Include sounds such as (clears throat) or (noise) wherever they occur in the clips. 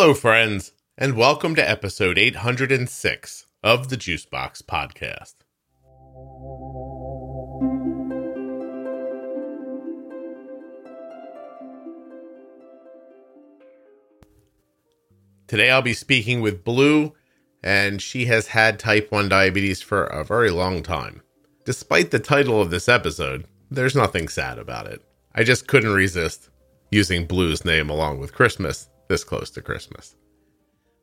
Hello, friends, and welcome to episode 806 of the Juicebox Podcast. Today I'll be speaking with Blue, and she has had type 1 diabetes for a very long time. Despite the title of this episode, there's nothing sad about it. I just couldn't resist using Blue's name along with Christmas this close to Christmas.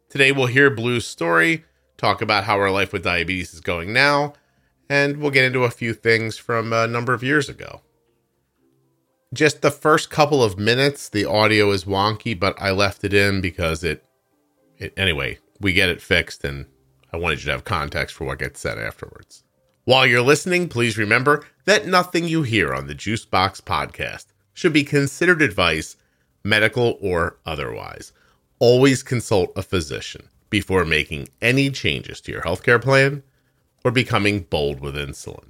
Today we'll hear Blue's story, talk about how her life with diabetes is going now, and we'll get into a few things from a number of years ago. Just the first couple of minutes, the audio is wonky, but I left it in because it, it anyway, we get it fixed and I wanted you to have context for what gets said afterwards. While you're listening, please remember that nothing you hear on the Juicebox podcast should be considered advice, medical or otherwise. Always consult a physician before making any changes to your healthcare plan or becoming bold with insulin.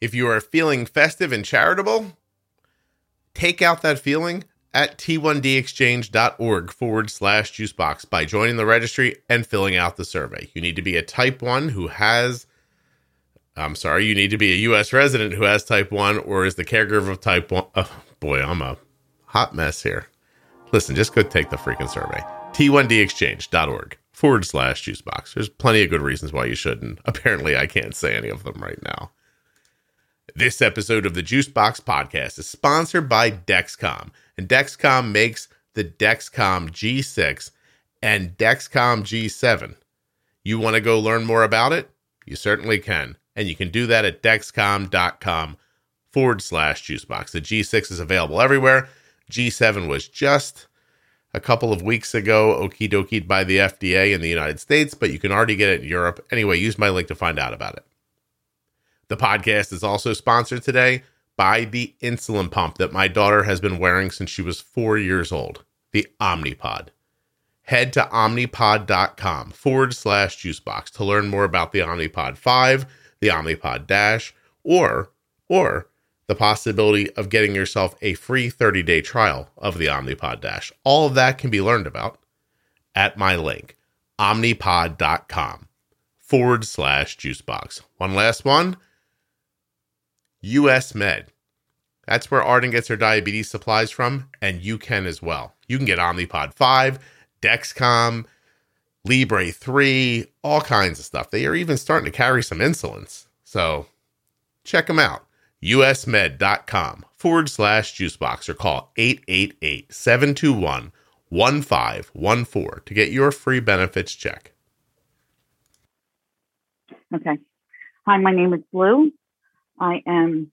If you are feeling festive and charitable, take out that feeling at t1dexchange.org forward slash juicebox by joining the registry and filling out the survey. You need to be a type 1 who has I'm sorry, you need to be a U.S. resident who has type 1 or is the caregiver of type 1. Oh, boy, I'm a hot mess here. Listen, just go take the freaking survey. T1dexchange.org forward slash juicebox. There's plenty of good reasons why you shouldn't. (laughs) Apparently, I can't say any of them right now. This episode of the Juicebox podcast is sponsored by Dexcom, and Dexcom makes the Dexcom G6 and Dexcom G7. You want to go learn more about it? You certainly can and you can do that at dexcom.com forward slash juicebox. The G6 is available everywhere. G7 was just a couple of weeks ago okie dokie by the FDA in the United States, but you can already get it in Europe. Anyway, use my link to find out about it. The podcast is also sponsored today by the insulin pump that my daughter has been wearing since she was four years old, the Omnipod. Head to omnipod.com forward slash juicebox to learn more about the Omnipod 5 the Omnipod Dash, or or the possibility of getting yourself a free 30-day trial of the Omnipod Dash. All of that can be learned about at my link, omnipod.com forward slash juicebox. One last one. US Med. That's where Arden gets her diabetes supplies from, and you can as well. You can get Omnipod 5, Dexcom, Libre 3, all kinds of stuff. They are even starting to carry some insulins. So check them out. usmed.com forward slash juicebox or call 888 721 1514 to get your free benefits check. Okay. Hi, my name is Blue. I am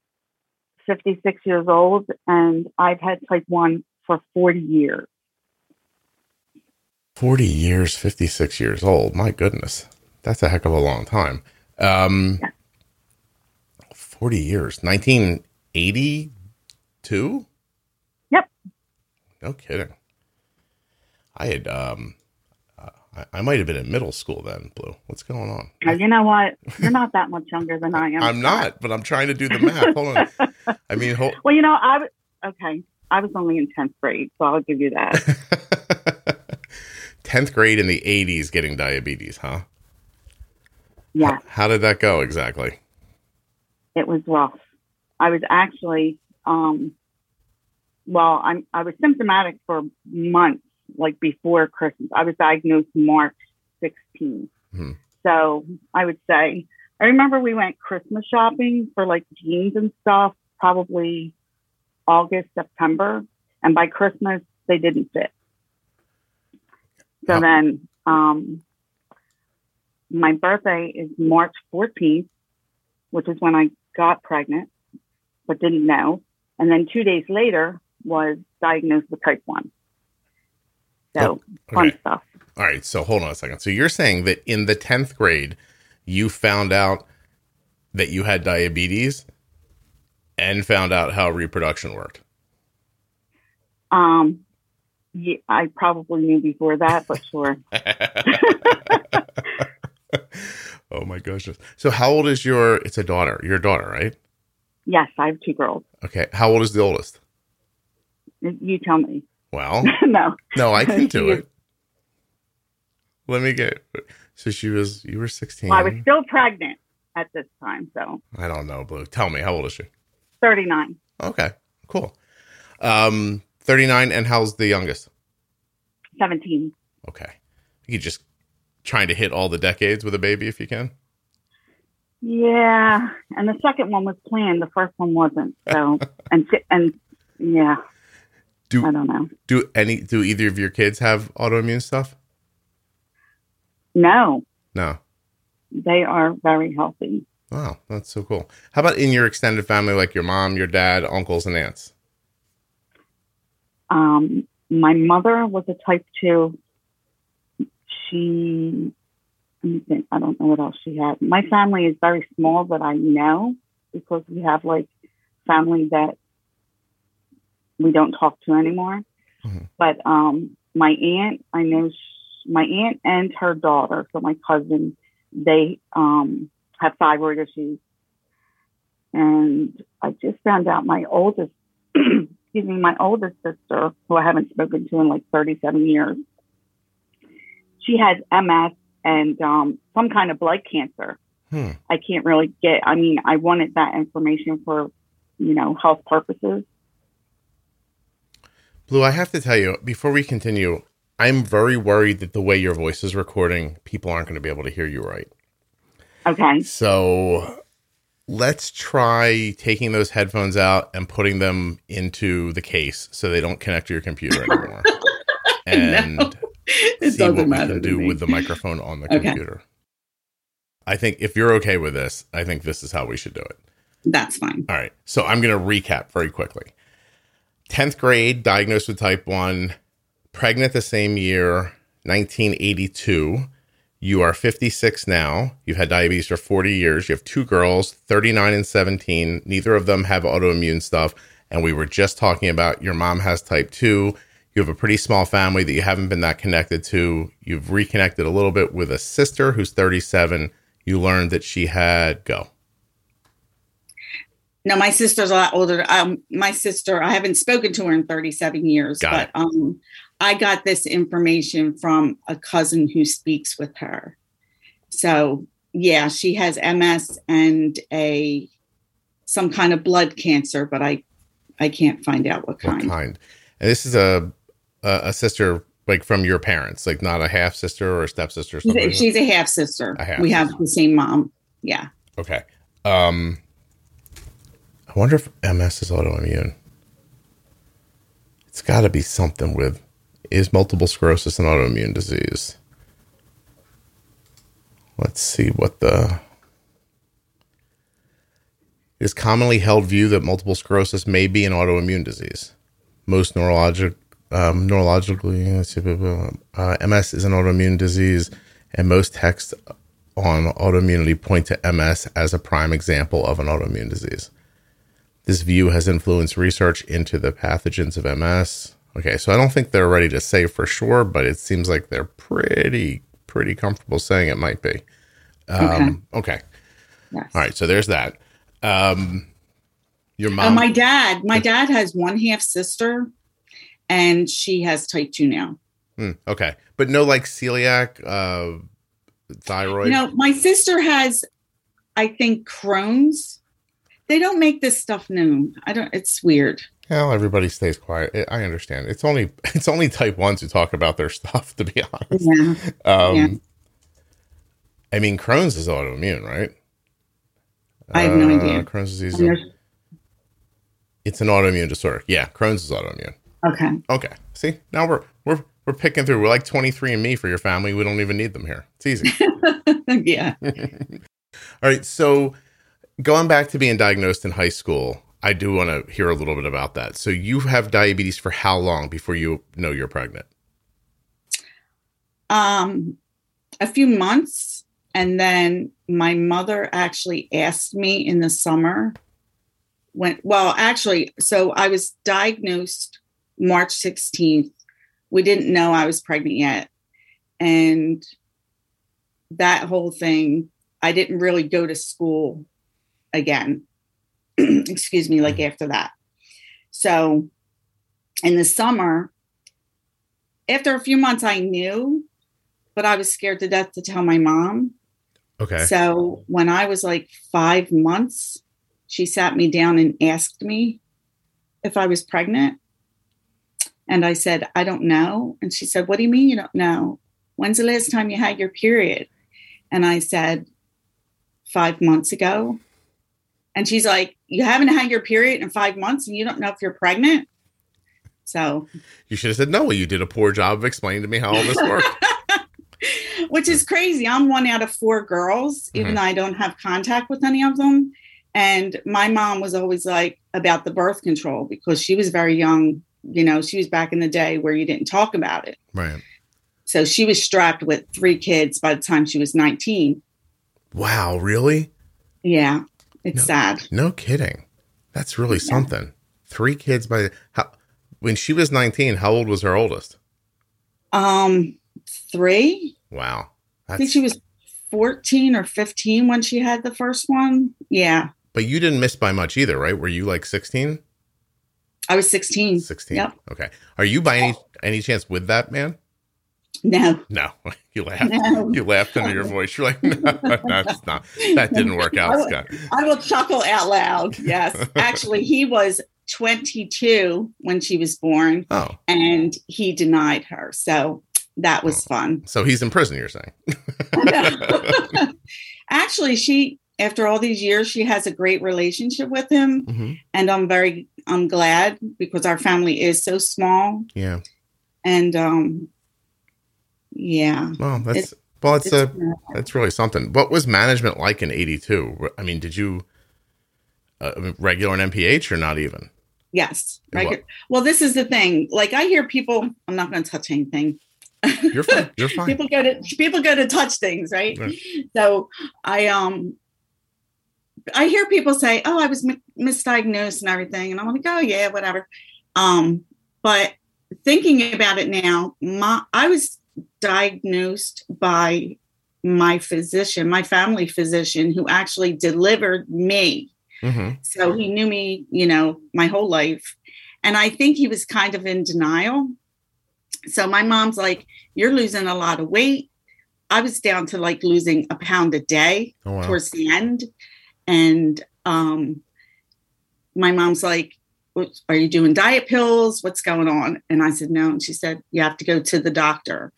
56 years old and I've had type 1 for 40 years. 40 years, 56 years old. My goodness. That's a heck of a long time. Um, yeah. 40 years. 1982? Yep. No kidding. I had, um, I, I might have been in middle school then, Blue. What's going on? you know what? You're not that much younger than I am. I'm not, but I'm trying to do the math. Hold on. I mean, hold- well, you know, I, w- okay. I was only in 10th grade, so I'll give you that. (laughs) 10th grade in the 80s getting diabetes, huh? Yeah. How, how did that go exactly? It was rough. I was actually, um, well, I'm, I was symptomatic for months, like before Christmas. I was diagnosed March 16. Hmm. So I would say, I remember we went Christmas shopping for like jeans and stuff, probably August, September. And by Christmas, they didn't fit. So then, um, my birthday is March 14th, which is when I got pregnant, but didn't know. And then two days later was diagnosed with type 1. So, oh, okay. fun stuff. All right. So, hold on a second. So, you're saying that in the 10th grade, you found out that you had diabetes and found out how reproduction worked? Um, yeah, I probably knew before that, but sure. (laughs) (laughs) (laughs) oh my gosh! So, how old is your? It's a daughter. Your daughter, right? Yes, I have two girls. Okay. How old is the oldest? You tell me. Well, (laughs) no, no, I can (laughs) do it. let me get. So she was. You were sixteen. Well, I was still pregnant at this time, so I don't know, Blue. Tell me, how old is she? 39. Okay, cool. Um, thirty nine, and how's the youngest? 17. Okay, you just trying to hit all the decades with a baby if you can. Yeah, and the second one was planned. The first one wasn't. So, (laughs) and and yeah, Do- I don't know. Do any? Do either of your kids have autoimmune stuff? No, No. they are very healthy. Wow, that's so cool. How about in your extended family, like your mom, your dad, uncles, and aunts? Um, my mother was a type two. She, let me think, I don't know what else she had. My family is very small, but I know because we have like family that we don't talk to anymore. Mhm. But um, my aunt, I know sh my aunt and her daughter, so my cousin, they um, have thyroid issues. And I just found out my oldest (clears throat) excuse me, my oldest sister, who I haven't spoken to in like 37 years, she has MS and um, some kind of blood cancer. Hmm. I can't really get, I mean, I wanted that information for, you know, health purposes. Blue, I have to tell you before we continue, I'm very worried that the way your voice is recording, people aren't going to be able to hear you right. Okay. So let's try taking those headphones out and putting them into the case so they don't connect to your computer anymore. (laughs) and it see what doesn't we matter do me. with the microphone on the Okay. computer. I think if you're okay with this, I think this is how we should do it. That's fine. All right. So I'm going to recap very quickly. 10th grade, diagnosed with type 1, pregnant the same year, 1982. You are 56 now. You've had diabetes for 40 years. You have two girls, 39 and 17. Neither of them have autoimmune stuff. And we were just talking about your mom has type 2. You have a pretty small family that you haven't been that connected to. You've reconnected a little bit with a sister who's 37. You learned that she had go. No, my sister's a lot older. Um, my sister, I haven't spoken to her in 37 years, Got but um, I got this information from a cousin who speaks with her. So yeah, she has MS and a some kind of blood cancer, but I I can't find out what What kind. kind? And this is a a, a sister like from your parents, like not a half sister or a stepsister. Or She's something. a, she's a half sister. We have the same mom. Yeah. okay. Um, I wonder if MS is autoimmune. It's got to be something with is multiple sclerosis an autoimmune disease? Let's see what the it is commonly held view that multiple sclerosis may be an autoimmune disease. Most neurologic, um, neurologically, uh, MS is an autoimmune disease, and most texts on autoimmunity point to MS as a prime example of an autoimmune disease. This view has influenced research into the pathogens of MS. Okay, so I don't think they're ready to say for sure, but it seems like they're pretty pretty comfortable saying it might be. Um, okay. Yes. All right, so there's that. Um, your Uh, mom. my dad, my dad has one half sister, and she has type two now. Hmm, okay, but no like celiac, uh, thyroid. Know, my sister has, I think, Crohn's. They don't make this stuff known. I don't. It's weird. Well, everybody stays quiet. I I understand. It's only (laughs) it's only type ones who talk about their (laughs) stuff. To be honest, Yeah. um, Yeah. I mean Crohn's is autoimmune, right? I have no Uh, idea. Crohn's disease. It's an autoimmune disorder. Yeah, Crohn's is autoimmune. Okay. Okay. See, now we're we're we're picking through. We're like twenty three and me for your family. We don't even need them here. It's easy. (laughs) yeah. All right. So going back to being diagnosed in high school, I do want to hear a little bit about that. So you have diabetes for how long before you know you're pregnant? Um, a few months, and then my mother actually asked me in the summer when. Well, actually, so I was diagnosed March 16th. We didn't know I was pregnant yet, and that whole thing. I didn't really go to school again. (clears throat) Excuse me, like after that. So in the summer, after a few months, I knew but I was scared to death to tell my mom. Okay. So when I was like five months, she sat me down and asked me if I was pregnant. And I said, I don't know. And she said, What do you mean you don't know? When's the last time you had your period? And I said, Five months ago. And she's like, You haven't had your period in five months and you don't know if you're pregnant? So, you should have said no. You did a poor job of explaining to me how all this worked. (laughs) (laughs) which is crazy. I'm one out of four girls, even Mhm. though I don't have contact with any of them. And my mom was always like about the birth control because she was very young. You know, she was back in the day where you didn't talk about it. right. So she was strapped with three kids by the time she was 19. Wow. Really? Yeah, it's No. sad. No kidding. That's really Yeah. something. Three kids by how when she was 19, how old was her oldest? Um, three. Wow. I think she was 14 or 15 when she had the first one. Yeah, but you didn't miss by much either, right? Were you like 16? I was 16. 16. Yep. Okay. Are you by any any chance with that man? No, No. (laughs) You laughed. no. You laughed under your voice. You're like, no, (laughs) that's not. That didn't work I out, Scott. I will chuckle out loud. Yes. Actually, he was 22 when she was born Oh, and he denied her. So that was fun. so he's in prison. You're saying? (laughs) Actually, she, after all these years, she has a great relationship with him. Mhm. And I'm very, I'm glad because our family is so small. Yeah. And, um, yeah. Well, that's well, it's, a It's- that's really something. What was management like in '82? I mean, did you uh, regular an NPH or not even? yes. Right. Well, this is the thing. Like I hear people, I'm not going to touch anything. You're fine. You're (laughs) fine. people go to people go to touch things right Right. so i um i hear people say oh i was mi- misdiagnosed and everything and i'm like oh yeah whatever um but thinking about it now my i was diagnosed by my physician my family physician who actually delivered me hmm so he knew me, you know, my whole life. And I think he was kind of in denial. So my mom's like, You're losing a lot of weight. I was down to like losing a pound a day Oh wow. towards the end. And um, my mom's like, Are you doing diet pills? What's going on? And I said, No. And she said, You have to go to the doctor.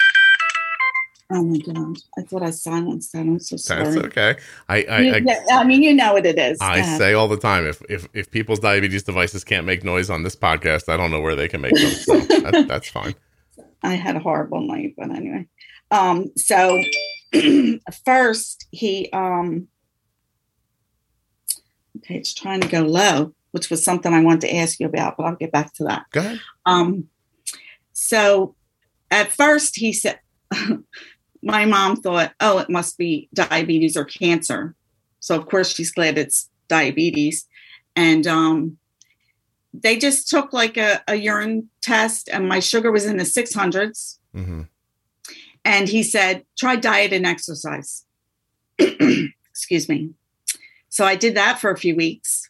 Oh my God. I thought I silenced that. I'm so sorry. That's okay. I I, You- I, I mean, you know what it is. I Yeah. say all the time if, if if people's diabetes devices can't make noise on this podcast, I don't know where they can make them. So (laughs) that, that's fine. I had a horrible night, but anyway. Um, so (clears throat) first he um okay, it's trying to go low, which was something I wanted to ask you about, but I'll get back to that. Go ahead. Um so at first he said (laughs) my mom thought, oh, it must be diabetes or cancer. So of course she's glad it's diabetes. And um they just took like a, a urine test and my sugar was in the 600s hmm and he said try diet and exercise (clears throat) excuse me so i did that for a few weeks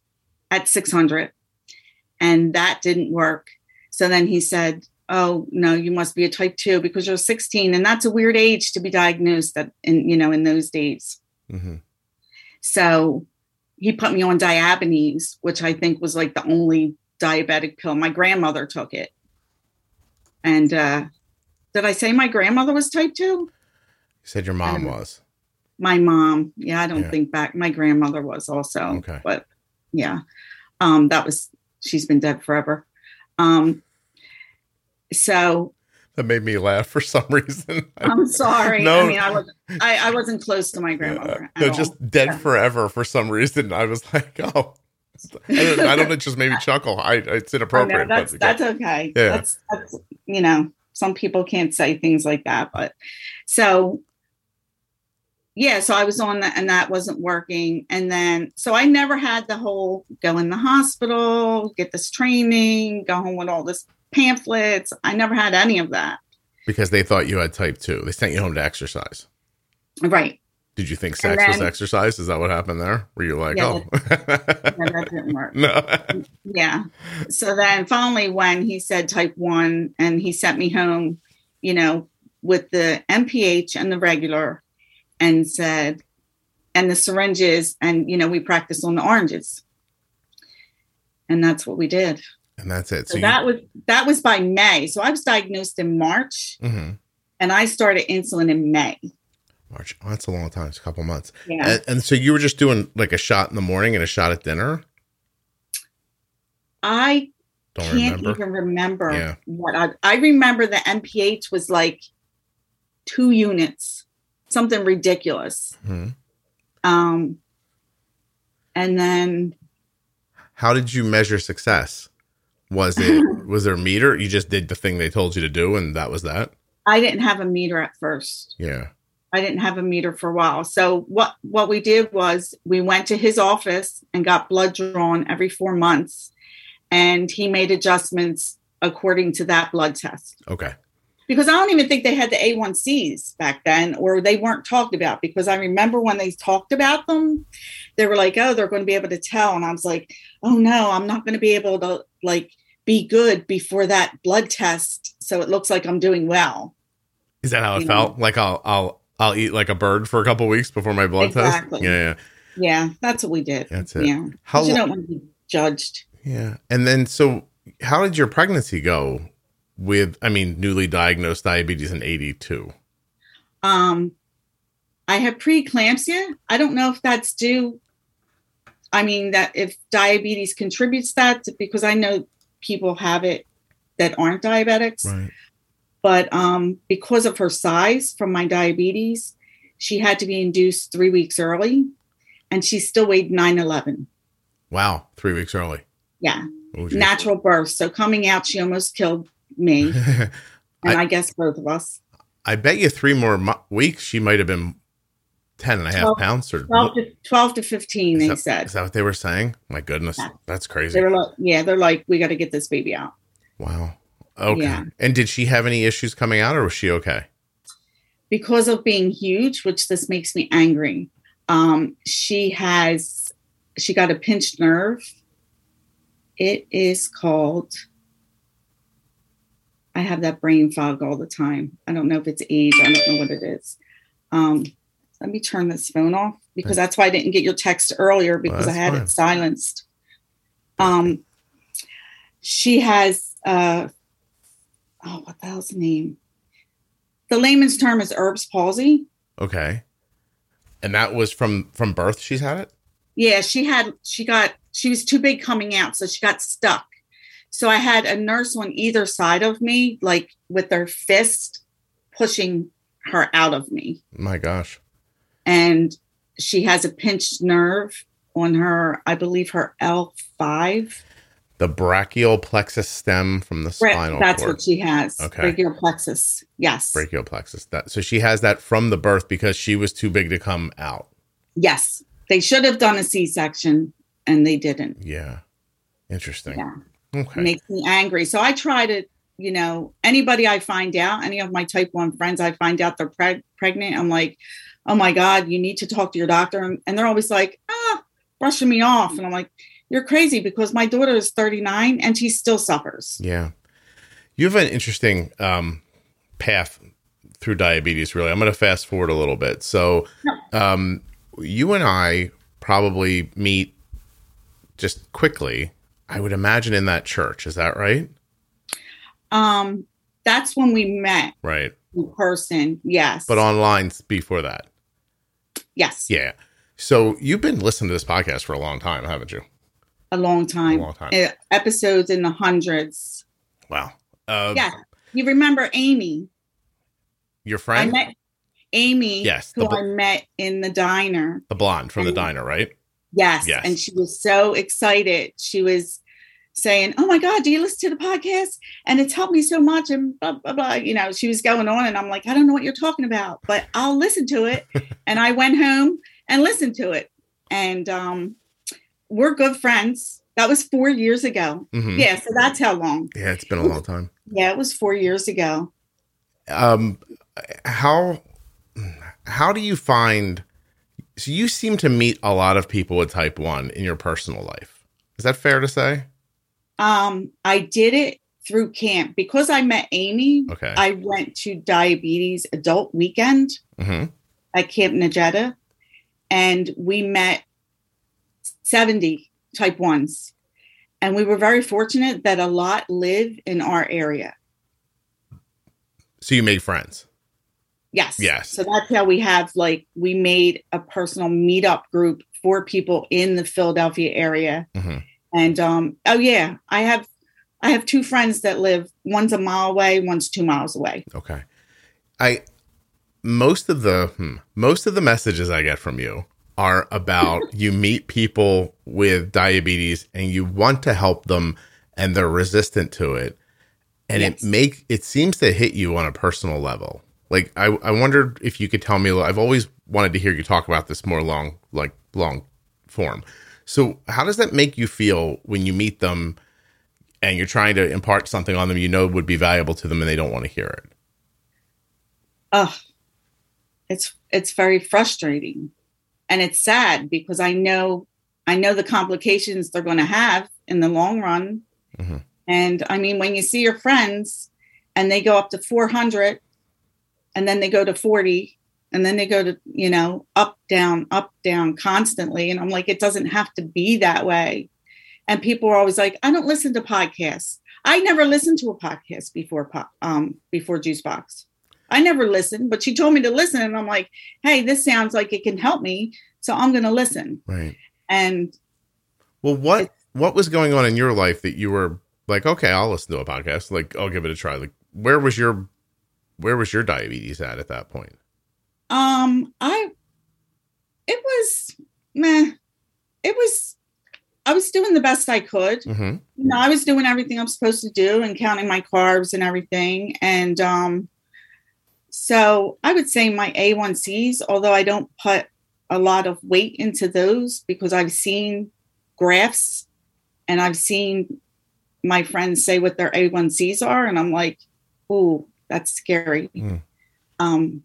at 600 and that didn't work. So then he said oh no you must be a type 2 because you're 16 and that's a weird age to be diagnosed at in you know in those days. Hmm so he put me on Diabinese which i think was like the only diabetic pill. My grandmother took it. And uh did i say my grandmother was type 2 You said your mom Um, was. My mom yeah i don't Yeah. think back my grandmother was also Okay. but yeah um that was she's been dead forever um so That made me laugh for some (laughs) reason. i'm sorry No. i mean i was I, I wasn't close to my grandmother no, at all. just dead Yeah. forever for some reason. I was like, oh, I don't, I don't know, it just made me (laughs) chuckle. I it's know, inappropriate. that's but that's okay. Yeah. That's that's you know, some people can't say things like that, but so yeah, so I was on that and that wasn't working. And then so I never had the whole go in the hospital, get this training, go home with all this pamphlets. I never had any of that. because they thought you had type two. They sent you home to exercise. Right. Did you think sex was exercise? Is that what happened there? Were you like, Yeah, oh, Yeah, that didn't work. (laughs) no? yeah so then finally when he said type 1 and he sent me home you know with the NPH and the regular and said, and the syringes, and you know, we practiced on the oranges. And that's what we did. And that's it. So, so that you- was that was by May. So I was diagnosed in March mm-hmm. and I started insulin in May. March. Oh, that's a long time. It's a couple months. Yeah. And, and, so you were just doing like a shot in the morning and a shot at dinner? I Don't can't remember. even remember yeah. what I I remember the NPH was like two units, something ridiculous. Mm-hmm. Um and then how did you measure success? Was it (laughs) was there a meter? You just did the thing they told you to do and that was that? I didn't have a meter at first. Yeah. I didn't have a meter for a while. So what what we did was we went to his office and got blood drawn every 4 months and he made adjustments according to that blood test. Okay. Because I don't even think they had the A1Cs back then or they weren't talked about because I remember when they talked about them they were like, "Oh, they're going to be able to tell." And I was like, "Oh no, I'm not going to be able to like be good before that blood test so it looks like I'm doing well." Is that how it you felt? Like I'll I'll I'll eat like a bird for a couple weeks before my blood exactly. test. Yeah, yeah, yeah. That's what we did. That's it. Yeah, how you don't want to be judged. Yeah, and then so how did your pregnancy go? With I mean, newly diagnosed diabetes in '82. Um, I have preeclampsia. I don't know if that's due. I mean, that if diabetes contributes that because I know people have it that aren't diabetics. Right. But um, because of her size from my diabetes, she had to be induced three weeks early, and she still weighed 911. Wow, three weeks early. Yeah. Oh, Natural birth. So coming out, she almost killed me. (laughs) and I, I, guess both of us. I bet you three more mo- weeks, she might have been 10 and a half 12, pounds or 12 to, 12 to 15, they that, said. Is that what they were saying? My goodness. Yeah. That's crazy. They were like, yeah, they're like, we got to get this baby out. Wow. Okay. Yeah. And did she have any issues coming out or was she okay? Because of being huge, which this makes me angry. Um, she has she got a pinched nerve. It is called I have that brain fog all the time. I don't know if it's age, I don't know what it is. Um, let me turn this phone off because that's why I didn't get your text earlier because well, I had fine. it silenced. Um, she has uh, oh, what the hell's the name? The layman's term is Erb's palsy. Okay. And that was from from birth she's had it? Yeah, she had she got she was too big coming out, so she got stuck. So I had a nurse on either side of me, like with their fist pushing her out of me. My gosh. And she has a pinched nerve on her, I believe her L5 the brachial plexus stem from the spinal cord. that's cord. what she has. Okay. Brachial plexus yes. Brachial plexus. That so she has that from the birth because she was too big to come out. Yes. They should have done a c-section and they didn't. Yeah. Interesting. Yeah okay makes me angry so i try to you know anybody i find out any of my type 1 friends i find out they're preg- pregnant i'm like oh my god you need to talk to your doctor and, and they're always like ah brushing me off and i'm like you're crazy because my daughter is 39 and she still suffers. Yeah. You have an interesting um, path through diabetes, really. I'm going to fast forward a little bit. So, um, you and I probably meet just quickly, I would imagine, in that church. Is that right? Um, that's when we met. Right. In person, yes. But online before that. Yes. Yeah. So you've been listening to this podcast for a long time, haven't you? a long time. A long time. Uh, episodes in the hundreds. Wow. Uh, yeah. You remember Amy? Your friend? I met Amy. Yes. Who bl- I met in the diner. The blonde from and, the diner, right? Yes. yes. And she was so excited. She was saying, Oh my God, do you listen to the podcast? And it's helped me so much. And blah, blah, blah. You know, she was going on. And I'm like, I don't know what you're talking about, but I'll listen to it. (laughs) and I went home and listened to it. And um, we're good friends. That was four years ago. Mm-hmm. Yeah, so that's how long. Yeah, it's been a long time. Yeah, it was four years ago. Um, how how do you find? So you seem to meet a lot of people with type one in your personal life. Is that fair to say? Um, I did it through camp because I met Amy. Okay. I went to diabetes adult weekend hmm at Camp Nejeda, and we met 70 type ones. And we were very fortunate that a lot live in our area. So you made friends. Yes. Yes. So that's how we have like we made a personal meetup group for people in the Philadelphia area. hmm And um oh yeah, I have I have two friends that live one's a mile away, one's 2 miles away. Okay. I most of the hmm, most of the messages I get from you are about (laughs) you meet people with diabetes and you want to help them and they're resistant to it and Yes. it make it seems to hit you on a personal level. Like I I wondered if you could tell me I've always wanted to hear you talk about this more long like long form. So how does that make you feel when you meet them and you're trying to impart something on them you know would be valuable to them and they don't want to hear it? oh it's it's very frustrating and it's sad because i know i know the complications they're going to have in the long run Mhm. and i mean when you see your friends and they go up to 400 and then they go to 40 and then they go to you know up down up down constantly and i'm like it doesn't have to be that way and people are always like i don't listen to podcasts i never listened to a podcast before um before Juicebox I never listened, but she told me to listen. And I'm like, hey, this sounds like it can help me. So I'm going to listen. Right. And Well, what what was going on in your life that you were like, okay, I'll listen to a podcast. Like, I'll give it a try. Like, where was your where was your diabetes at at that point? um, I, it was, meh, it was, I was doing the best I could. Mm-hmm. You know, I was doing everything I'm supposed to do and counting my carbs and everything. And um, so I would say my A1Cs, although I don't put a lot of weight into those because I've seen graphs and I've seen my friends say what their A1Cs are. And I'm like, ooh, that's scary. Mm. Um,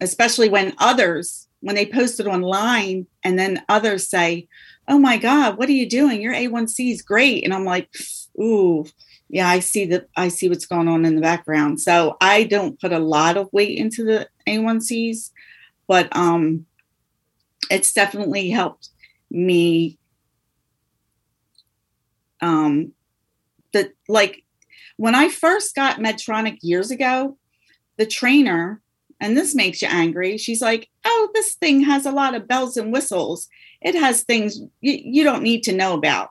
especially when others, when they post it online and then others say, oh my God, what are you doing? Your A1C is great. And I'm like, ooh, yeah, I see that. I see what's going on in the background. So I don't put a lot of weight into the A1Cs, but um, it's definitely helped me. Um, the like when I first got Medtronic years ago, the trainer, and this makes you angry. She's like, "Oh, this thing has a lot of bells and whistles. It has things you, you don't need to know about."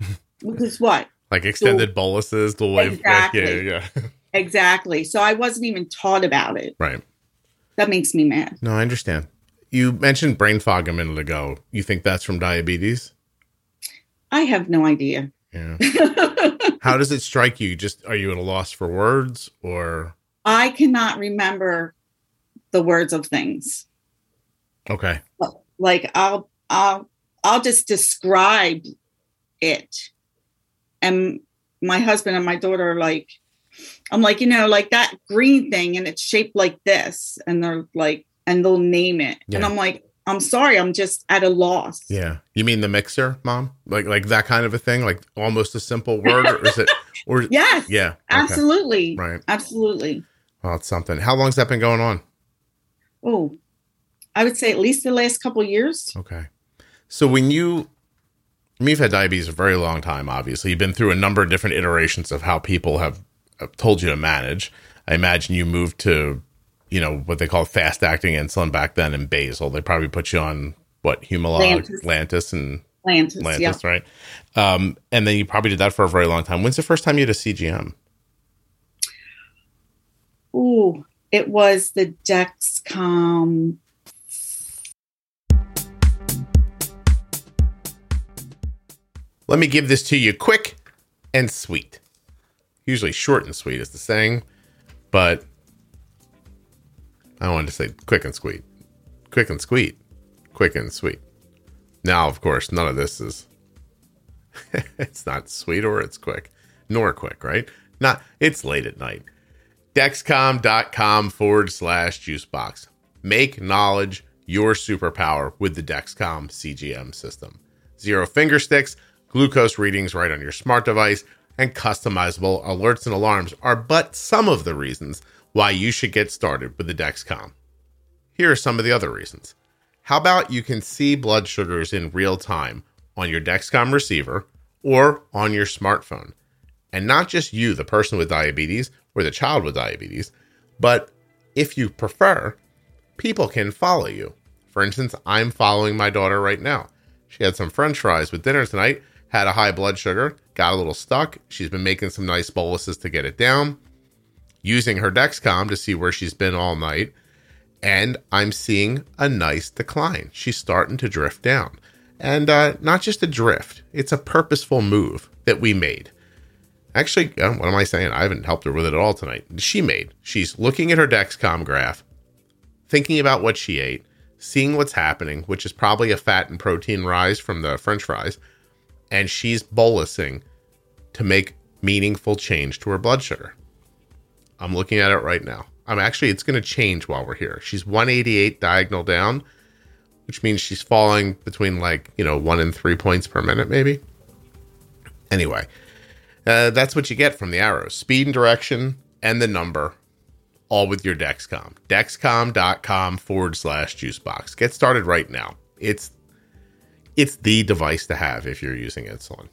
(laughs) Which is what Like extended boluses, the way Exactly. yeah, yeah, yeah. (laughs) exactly. So I wasn't even taught about it. right. That makes me mad. No, I understand. You mentioned brain fog a minute ago. You think that's from diabetes? I have no idea. Yeah. (laughs) How does it strike you? Just are you at a loss for words or I cannot remember the words of things. okay. Like I'll I'll I'll just describe it. And my husband and my daughter are like I'm like, you know, like that green thing and it's shaped like this and they're like and they'll name it. And I'm like, I'm sorry, I'm just at a loss. Yeah. You mean the mixer, mom? Like like that kind of a thing? Like almost a simple word or is it (laughs) or Yes. yeah. okay. Absolutely. Right. Absolutely. Well, it's something. How long's that been going on? Oh, I would say at least the last couple years. Okay. So when you, I mean, you've had diabetes a very long time, obviously. You've been through a number of different iterations of how people have have told you to manage. I imagine you moved to, you know, what they call fast acting insulin back then in basal. They probably put you on what, Humalog, Lantus. Lantus, and Lantis, Lantus, yeah. right? Um, and then you probably did that for a very long time. When's the first time you had a CGM? Ooh, it was the Dexcom. Let me give this to you quick and sweet. Usually short and sweet is the saying, but I wanted to say quick and sweet. Quick and sweet. Quick and sweet. Now, of course, none of this is (laughs) it's not sweet or it's quick. Nor quick, right? Not it's late at night. Dexcom.com forward slash juicebox. Make knowledge your superpower with the Dexcom CGM system. Zero finger sticks, glucose readings right on your smart device, and customizable alerts and alarms are but some of the reasons why you should get started with the Dexcom. Here are some of the other reasons. How about you can see blood sugars in real time on your Dexcom receiver or on your smartphone? And not just you, the person with diabetes or the child with diabetes, but if you prefer, people can follow you. For instance, I'm following my daughter right now. She had some french fries with dinner tonight, had a high blood sugar, got a little stuck. She's been making some nice boluses to get it down, using her Dexcom to see where she's been all night. And I'm seeing a nice decline. She's starting to drift down. And uh, not just a drift, it's a purposeful move that we made. Actually, what am I saying? I haven't helped her with it at all tonight. She made. She's looking at her Dexcom graph, thinking about what she ate, seeing what's happening, which is probably a fat and protein rise from the french fries, and she's bolusing to make meaningful change to her blood sugar. I'm looking at it right now. I'm actually, it's going to change while we're here. She's 188 diagonal down, which means she's falling between like, you know, one and three points per minute, maybe. Anyway, uh, that's what you get from the arrows speed and direction and the number, all with your Dexcom. Dexcom.com forward slash juicebox. Get started right now. It's it's the device to have if you're using insulin.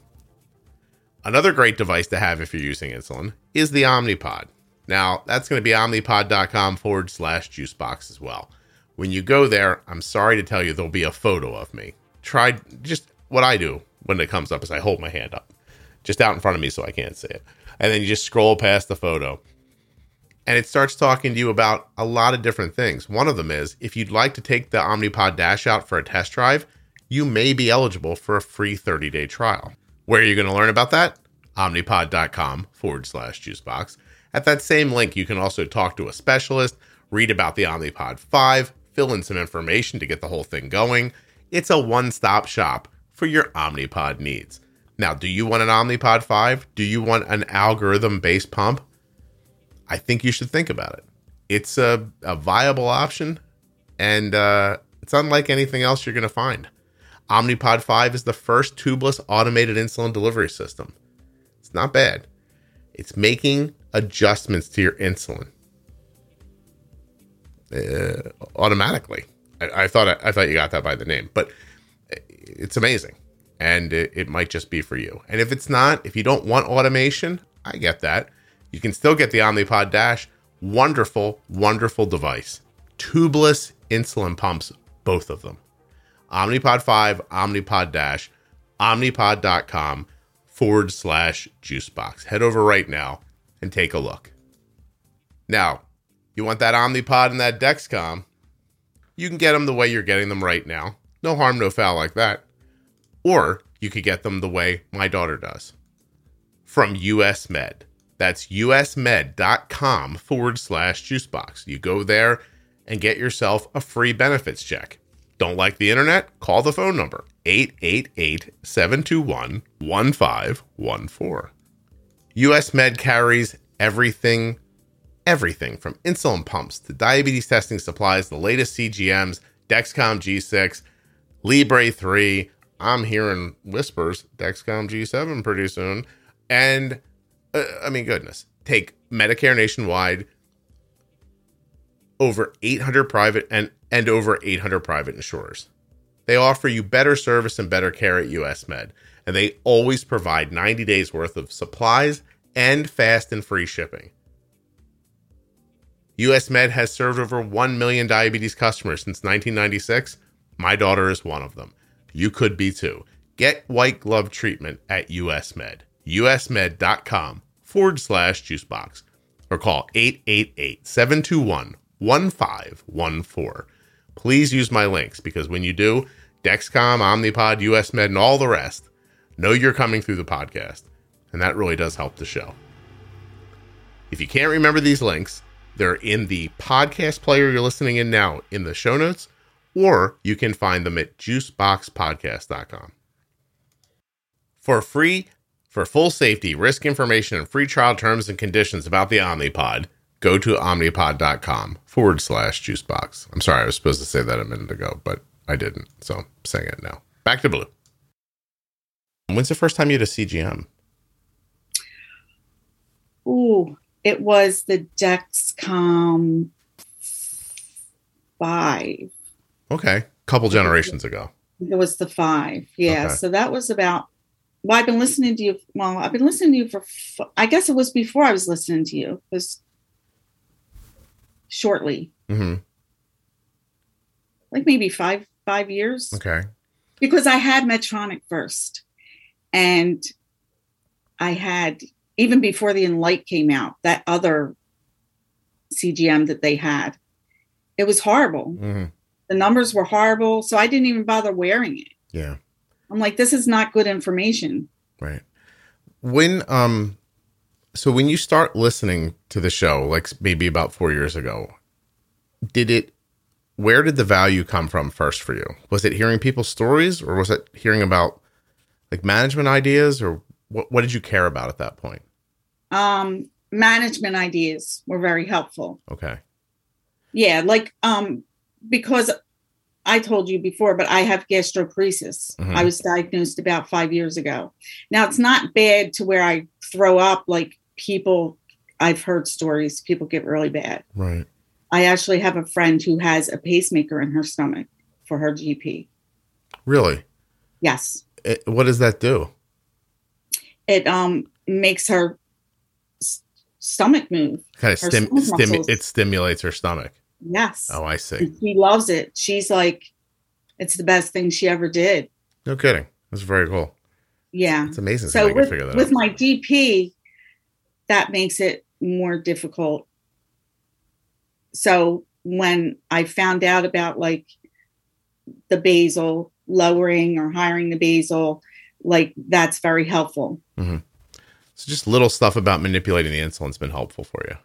Another great device to have if you're using insulin is the Omnipod. Now, that's going to be omnipod.com forward slash juicebox as well. When you go there, I'm sorry to tell you, there'll be a photo of me. Try just what I do when it comes up is I hold my hand up just out in front of me so I can't see it. And then you just scroll past the photo. And it starts talking to you about a lot of different things. One of them is if you'd like to take the Omnipod Dash out for a test drive, you may be eligible for a free 30 day trial. Where are you going to learn about that? Omnipod.com forward slash juicebox. At that same link, you can also talk to a specialist, read about the Omnipod 5, fill in some information to get the whole thing going. It's a one stop shop for your Omnipod needs. Now, do you want an Omnipod 5? Do you want an algorithm based pump? I think you should think about it. It's a, a viable option, and uh, it's unlike anything else you're going to find. Omnipod 5 is the first tubeless automated insulin delivery system. It's not bad. It's making adjustments to your insulin uh, automatically. I, I thought I, I, thought you got that by the name, but it's amazing, and it, it might just be for you. And if it's not, if you don't want automation, I get that. You can still get the Omnipod Dash. Wonderful, wonderful device. Tubeless insulin pumps, both of them. Omnipod 5, Omnipod Dash, omnipod.com forward slash juicebox. Head over right now and take a look. Now, you want that Omnipod and that Dexcom? You can get them the way you're getting them right now. No harm, no foul like that. Or you could get them the way my daughter does from US Med. That's usmed.com forward slash juicebox. You go there and get yourself a free benefits check. Don't like the internet? Call the phone number 888 721 1514. US Med carries everything, everything from insulin pumps to diabetes testing supplies, the latest CGMs, Dexcom G6, Libre 3. I'm hearing whispers, Dexcom G7 pretty soon. And uh, I mean, goodness, take Medicare nationwide, over 800 private and and over 800 private insurers. They offer you better service and better care at US Med, and they always provide 90 days worth of supplies and fast and free shipping. US Med has served over 1 million diabetes customers since 1996. My daughter is one of them. You could be too. Get white glove treatment at US Med. usmed.com forward slash juicebox or call 888 721 1514 please use my links because when you do, Dexcom, Omnipod, US Med, and all the rest know you're coming through the podcast. And that really does help the show. If you can't remember these links, they're in the podcast player you're listening in now in the show notes, or you can find them at juiceboxpodcast.com. For free, for full safety, risk information, and free trial terms and conditions about the Omnipod, go to omnipod.com forward slash juicebox. I'm sorry, I was supposed to say that a minute ago, but I didn't. So I'm saying it now. Back to blue. When's the first time you had a CGM? Ooh, it was the Dexcom five. Okay. A couple generations ago. It was the five. Yeah. Okay. So that was about. Well, I've been listening to you. Well, I've been listening to you for. I guess it was before I was listening to you. It was shortly, hmm like maybe five five years. Okay. because I had Medtronic first, and I had even before the Enlite came out, that other CGM that they had, it was horrible. hmm The numbers were horrible, so I didn't even bother wearing it. Yeah. I'm like, this is not good information. Right. When um so when you start listening to the show, like maybe about four years ago, did it where did the value come from first for you? Was it hearing people's stories or was it hearing about like management ideas or what what did you care about at that point? Um, management ideas were very helpful. Okay. Yeah, like um, because I told you before, but I have gastroparesis. Mhm. I was diagnosed about five years ago. Now it's not bad to where I throw up. Like people, I've heard stories. People get really bad. Right. I actually have a friend who has a pacemaker in her stomach for her GP. Really? Yes, It, what does that do? it um makes her s- stomach move. Kind of stim, it stimulates her stomach. Yes, Oh, I see. And she loves it. She's like, it's the best thing she ever did. No kidding. That's very cool. Yeah. It's amazing so how they can with, figure that with my DP, that makes it more difficult. So when I found out about like the basal lowering or hiring the basal, like that's very helpful. So just little stuff about manipulating the insulin's been helpful for you.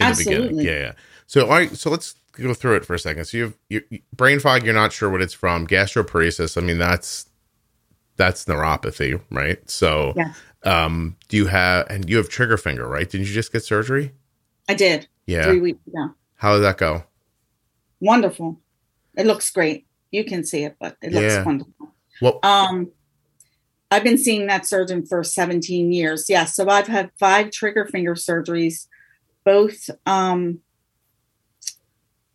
In the beginning. Absolutely. Yeah, yeah. So all right, so let's go through it for a second. So you have you, brain fog, you're not sure what it's from. Gastroparesis, I mean that's that's neuropathy, right? So Yes. um do you have and you have trigger finger, right? Didn't you just get surgery? I did Yeah. three weeks ago. How did that go? Wonderful. It looks great. You can see it, but it looks Yeah. wonderful. Well Um, I've been seeing that surgeon for 17 years. Yes. so I've had five trigger finger surgeries, both um,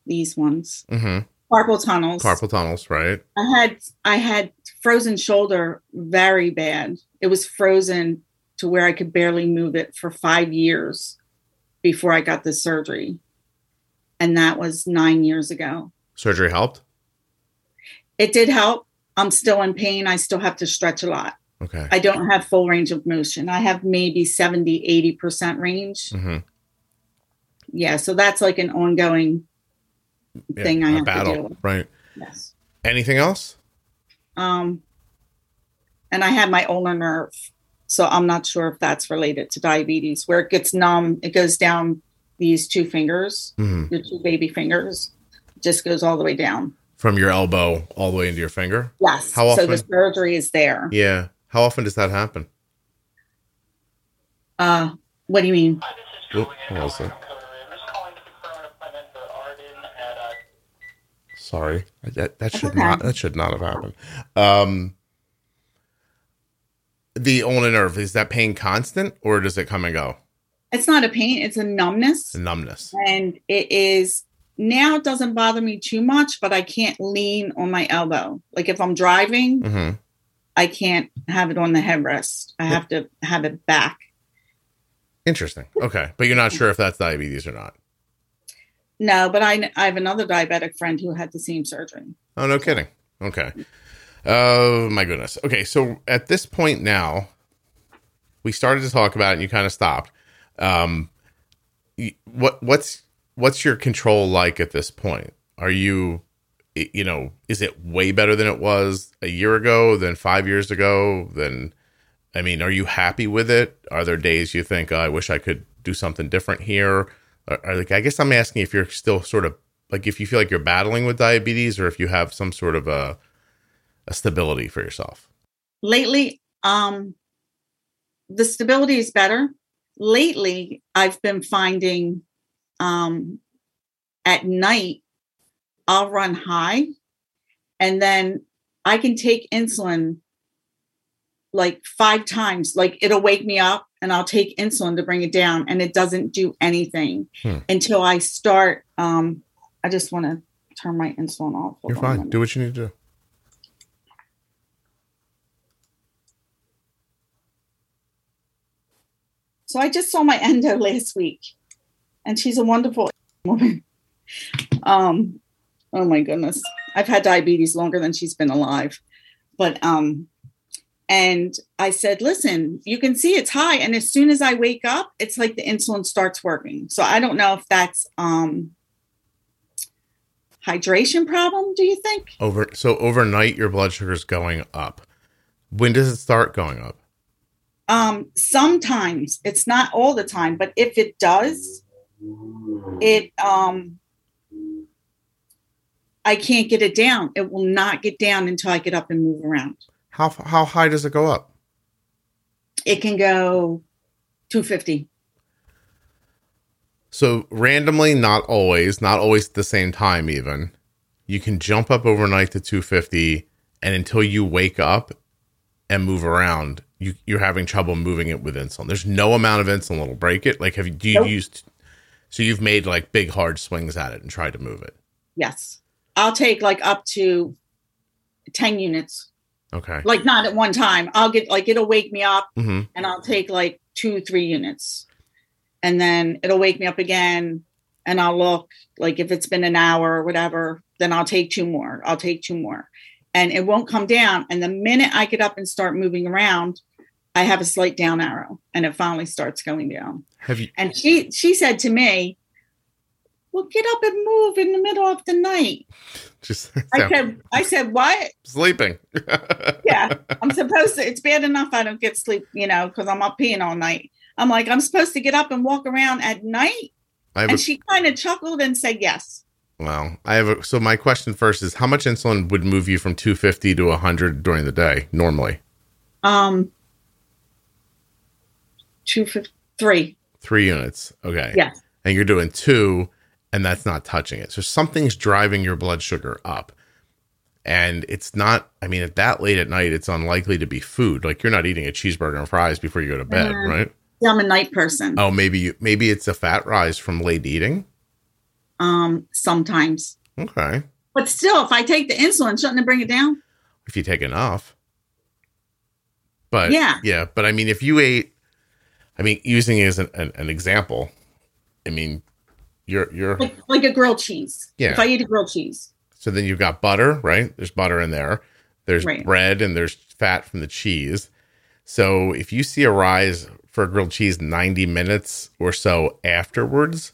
these ones, mhm. carpal tunnels. carpal tunnels, right? I had I had frozen shoulder very bad. It was frozen to where I could barely move it for five years before I got the surgery, and that was nine years ago. Surgery helped? It did help. I'm still in pain. I still have to stretch a lot. Okay. I don't have full range of motion. I have maybe 70, 80% range. hmm Yeah. So that's like an ongoing thing I have to deal with. right? Yes. Anything else? Um, and I have my ulnar nerve. So I'm not sure if that's related to diabetes, where it gets numb. It goes down these two fingers, hmm your two baby fingers, just goes all the way down. From your elbow all the way into your finger? Yes. How So the surgery is there. Yeah. How often does that happen? Uh, what do you mean? Oop, what was that? Sorry, that that should okay. not that should not have happened. Um, the ulnar nerve is that pain constant or does it come and go? It's not a pain, it's a numbness. The numbness. and it is now it doesn't bother me too much but i can't lean on my elbow like if i'm driving hmm i can't have it on the headrest i have to have it back Interesting. Okay, but you're not sure if that's diabetes or not. no but i i have another diabetic friend who had the same surgery Oh, no kidding. Okay. Oh my goodness. Okay, so at this point now, we started to talk about it, and you kind of stopped. Um, what what's what's your control like at this point? Are you, you know, is it way better than it was a year ago, than five years ago? Than, I mean, are you happy with it? Are there days you think, oh, I wish I could do something different here? Or like, I guess I'm asking if you're still sort of like if you feel like you're battling with diabetes or if you have some sort of a a stability for yourself. lately um the stability is better lately i've been finding um at night i'll run high and then i can take insulin like five times. Like it'll wake me up and I'll take insulin to bring it down and it doesn't do anything Hmm. until I start. Um, I just want to turn my insulin off. Hold You're fine. Do what you need to do. So I just saw my (laughs) endo last week, and she's a wonderful woman. Um, oh my goodness, I've had diabetes longer than she's been alive, but um, and I said, listen, you can see it's high, and as soon as I wake up, it's like the insulin starts working. So I don't know if that's um hydration problem. Do you think? Over so overnight your blood sugar's going up. When does it start going up? Um, sometimes it's not all the time, but if it does, it um I can't get it down. It will not get down until I get up and move around. How how high does it go up? It can go 250. So randomly, not always, not always at the same time even. You can jump up overnight to 250 and until you wake up and move around, you you're having trouble moving it with insulin. There's no amount of insulin that'll break it. Like have you do you Nope. used so you've made like big hard swings at it and tried to move it. Yes. I'll take like up to 10 units. Okay. Like not at one time. I'll get like it'll wake me up hmm and I'll take like two, three units. And then it'll wake me up again. And I'll look like if it's been an hour or whatever, then I'll take two more. I'll take two more. And it won't come down. And the minute I get up and start moving around, I have a slight down arrow and it finally starts going down. Have you And she she said to me, Well, get up and move in the middle of the night. just (laughs) I said, I said, what? sleeping? (laughs) Yeah, I'm supposed to. It's bad enough I don't get sleep, you know, because I'm up peeing all night. I'm like, I'm supposed to get up and walk around at night. Have a And she kind of chuckled and said, yes. Well, I have a, so my question first is how much insulin would move you from 250 to 100 during the day normally? Um, two, fif- three. Three units. Okay. Yes. And you're doing two, and that's not touching it. So something's driving your blood sugar up. And it's not, I mean, at that late at night, it's unlikely to be food. Like you're not eating a cheeseburger and fries before you go to bed, Mhm. right? Yeah, I'm a night person. Oh, maybe you, maybe it's a fat rise from late eating. Um, sometimes. Okay. But still, if I take the insulin, shouldn't it bring it down? If you take enough. But Yeah. yeah. But I mean, if you ate, I mean, using it as an, an, an example, I mean, you're, you're, Like, like a grilled cheese. Yeah. If I eat a grilled cheese. So then you've got butter, right? There's butter in there. There's Right. bread and there's fat from the cheese. So if you see a rise for a grilled cheese 90 minutes or so afterwards,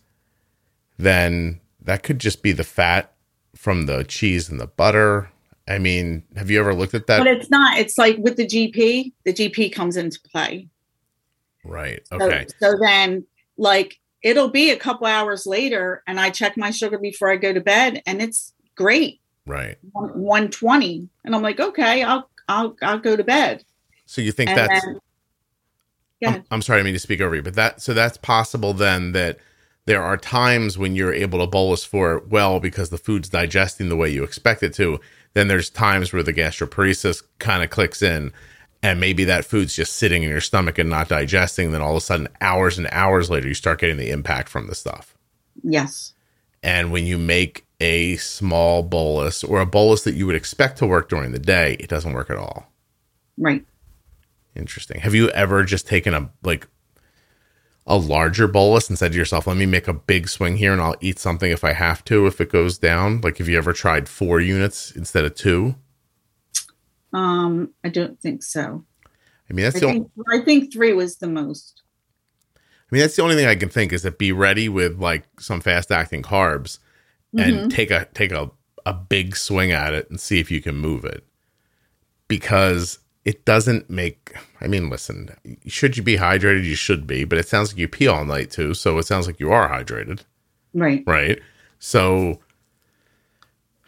then that could just be the fat from the cheese and the butter. I mean, have you ever looked at that? but it's not. It's like with the GP, the GP comes into play. Right. So, Okay. so then, like, it'll be a couple hours later, and I check my sugar before I go to bed, and it's great, Right. one twenty, and I'm like, okay, I'll I'll I'll go to bed. So you think And that's then, go I'm. I'm sorry, I mean to speak over you, but that so that's possible then that there are times when you're able to bolus for it well because the food's digesting the way you expect it to. Then there's times where the gastroparesis kind of clicks in, and maybe that food's just sitting in your stomach and not digesting. Then all of a sudden, hours and hours later, you start getting the impact from the stuff. yes, And when you make a small bolus or a bolus that you would expect to work during the day, it doesn't work at all. right. Interesting. Have you ever just taken a like a larger bolus and said to yourself, "Let me make a big swing here, and I'll eat something if I have to if it goes down"? Like, have you ever tried four units instead of two? Um, I don't think so. I mean, that's I the only, think I think three was the most. I mean, that's the only thing I can think is that be ready with like some fast acting carbs and take a take a a big swing at it and see if you can move it because it doesn't make i mean listen should you be hydrated you should be but it sounds like you pee all night too so it sounds like you are hydrated Right. right? So,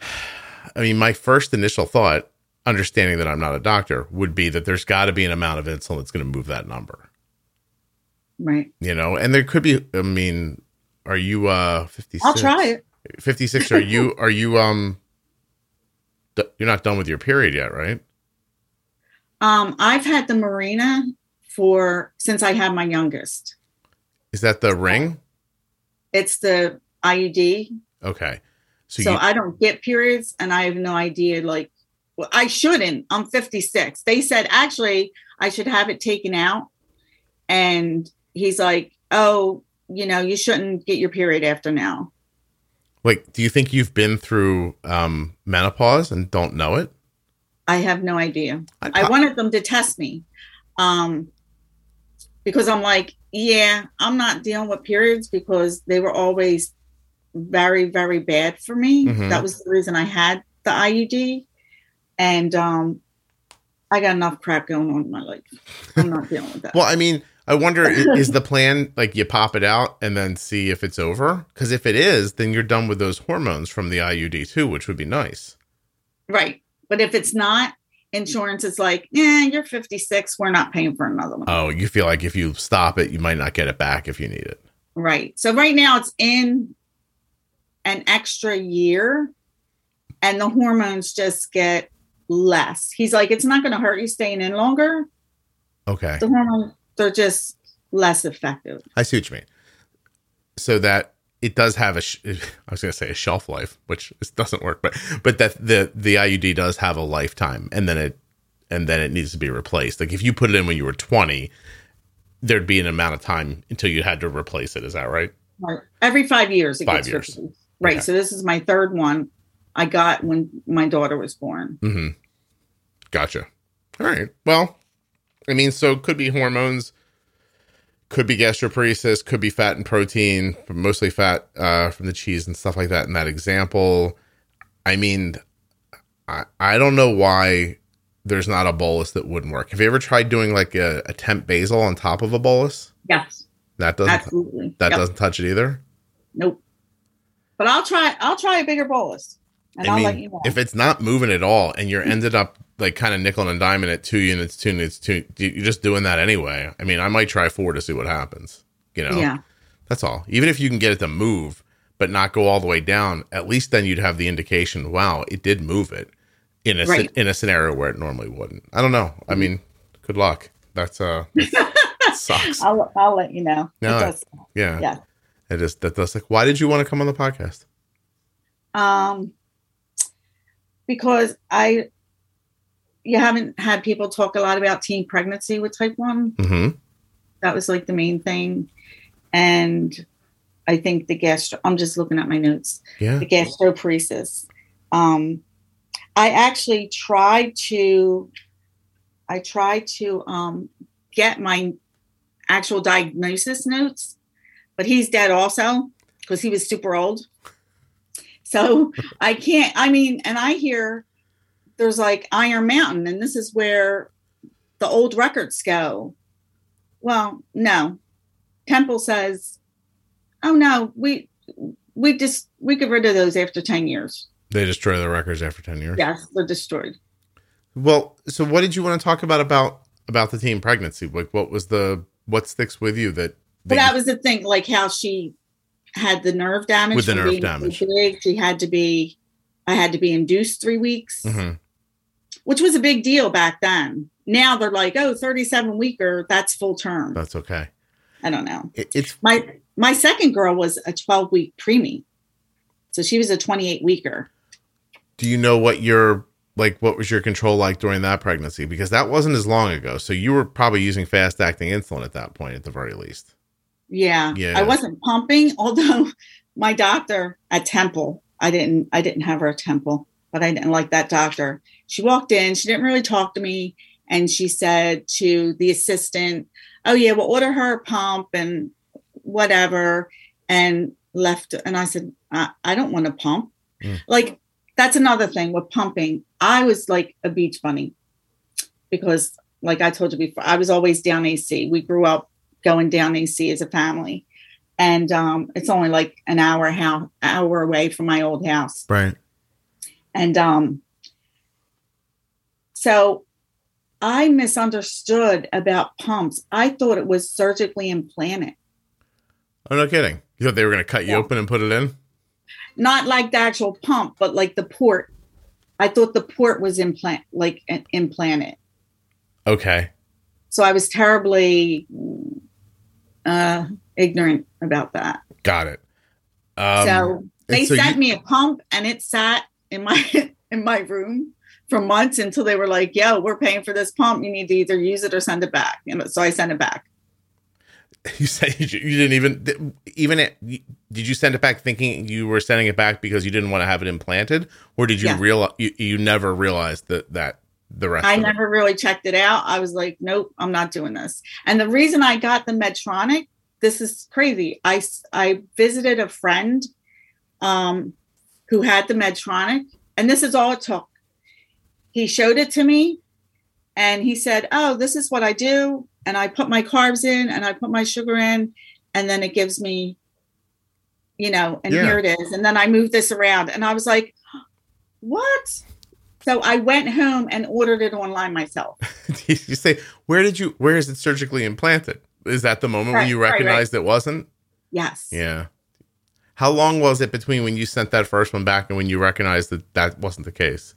(sighs) I mean, my first initial thought, understanding that I'm not a doctor, would be that there's got to be an amount of insulin that's going to move that number, Right. you know? And there could be, I mean, are you uh 56? I'll try it. 56 are you (laughs) are you um d- you're not done with your period yet, right? Um, I've had the Mirena for since I had my youngest. Is that the ring? It's the IUD. Okay. So, So, you, I don't get periods and I have no idea like well, I shouldn't. I'm 56. They said actually I should have it taken out. And he's like, "Oh, you know, you shouldn't get your period after now." like, do you think you've been through um, menopause and don't know it? I have no idea. I'd I wanted them to test me. Um because I'm like, yeah, I'm not dealing with periods because they were always very, very bad for me. Mhm. That was the reason I had the IUD. And um I got enough crap going on in my life. I'm not dealing with that. Well, I mean, I wonder is the plan like you pop it out and then see if it's over? Because if it is, then you're done with those hormones from the IUD too, which would be nice. right. But if it's not, insurance is like, yeah, you're 56. We're not paying for another one. Oh, you feel like if you stop it, you might not get it back if you need it. Right. So right now it's in an extra year and the hormones just get less. He's like, it's not going to hurt you staying in longer. Okay. The hormones, they're just less effective. I see what you mean. So that it does have a, sh- (laughs) I was going to say a shelf life, which doesn't work, but but that the the IUD does have a lifetime, and then it and then it needs to be replaced. Like if you put it in when you were twenty, there'd be an amount of time until you had to replace it. Is that right? Right. Every five years it Five gets years. replaced. Right. Okay. So this is my third one I got when my daughter was born. Mm-hmm. Gotcha. All right. Well, I mean, so it could be hormones, could be gastroparesis, could be fat and protein, but mostly fat uh, from the cheese and stuff like that. In that example, I mean, I I don't know why there's not a bolus that wouldn't work. Have you ever tried doing like a, a temp basal on top of a bolus? Yes. That doesn't Absolutely. that Yep. doesn't touch it either. Nope. But I'll try I'll try a bigger bolus. And I I'll mean, let you know. if it's not moving at all and you're ended up like kind of nickel and diming at two units, two units, two, you're just doing that anyway. I mean, I might try four to see what happens. You know, yeah. that's all. Even if you can get it to move, but not go all the way down, at least then you'd have the indication. Wow, it did move it in a Right. in a scenario where it normally wouldn't. I don't know. I mean, good luck. That's uh, (laughs) sucks. I'll I'll let you know. No, It. Yeah, Yeah. It is. That does like. Why did you want to come on the podcast? Um, because I, you haven't had people talk a lot about teen pregnancy with type one. Mm-hmm. That was like the main thing, and I think the gastro. I'm just looking at my notes. Yeah. The gastroparesis. Um, I actually tried to. I tried to um, get my actual diagnosis notes, but he's dead also because he was super old. So I can't, I mean, and I hear there's like Iron Mountain, and this is where the old records go. Well, no. Temple says, oh no, we we just we get rid of those after 10 years. They destroy the records after ten years. Yes, they're destroyed. Well, so what did you want to talk about about about the teen pregnancy? Like, what was the what sticks with you that? But that that was the thing, like how she had the nerve damage. With the nerve damage. Big. She had to be, I had to be induced three weeks, Mhm. which was a big deal back then. Now they're like, oh, 37 weeker, that's full term. That's okay. I don't know. It, it's My my second girl was a 12 week preemie. So she was a 28 weeker. do you know what your like what was your control like during that pregnancy? Because that wasn't as long ago. So you were probably using fast acting insulin at that point, at the very least. Yeah. Yeah. I wasn't pumping, (laughs) although my doctor at Temple, I didn't I didn't have her at Temple, but I didn't like that doctor. She walked in, she didn't really talk to me, and she said to the assistant, Oh yeah, we'll order her a pump and whatever, and left and I said, I, I don't want to pump. Mm. Like that's another thing with pumping. I was like a beach bunny because like I told you before, I was always down AC. We grew up going down AC as a family. And um, it's only like an hour how hour away from my old house. Right. And um, so I misunderstood about pumps. I thought it was surgically implanted, Oh no kidding. You thought they were gonna cut you Yeah. open and put it in? not like the actual pump, but like the port. I thought the port was implant like implanted. Okay. So I was terribly uh, ignorant about that. Got it. Um, so they so sent you- me a pump and it sat in my (laughs) in my room for months until they were like, "Yo, we're paying for this pump. You need to either use it or send it back." And so I sent it back. (laughs) you you you didn't even even it, did you send it back thinking you were sending it back because you didn't want to have it implanted, or did you Yeah. realize you, you never realized that that the rest? I never really checked it out. I was like, "Nope, I'm not doing this." And the reason I got the Medtronic, this is crazy. I I visited a friend um who had the Medtronic, and this is all it took. He showed it to me and he said, "Oh, this is what I do." And I put my carbs in and I put my sugar in and then it gives me you know, and Yeah. here it is. And then I moved this around and I was like, "What?" So I went home and ordered it online myself. (laughs) you say where did you where is it surgically implanted? Is that the moment when Right, you right, right. recognized it wasn't? Yes. Yeah. How long was it between when you sent that first one back and when you recognized that that wasn't the case?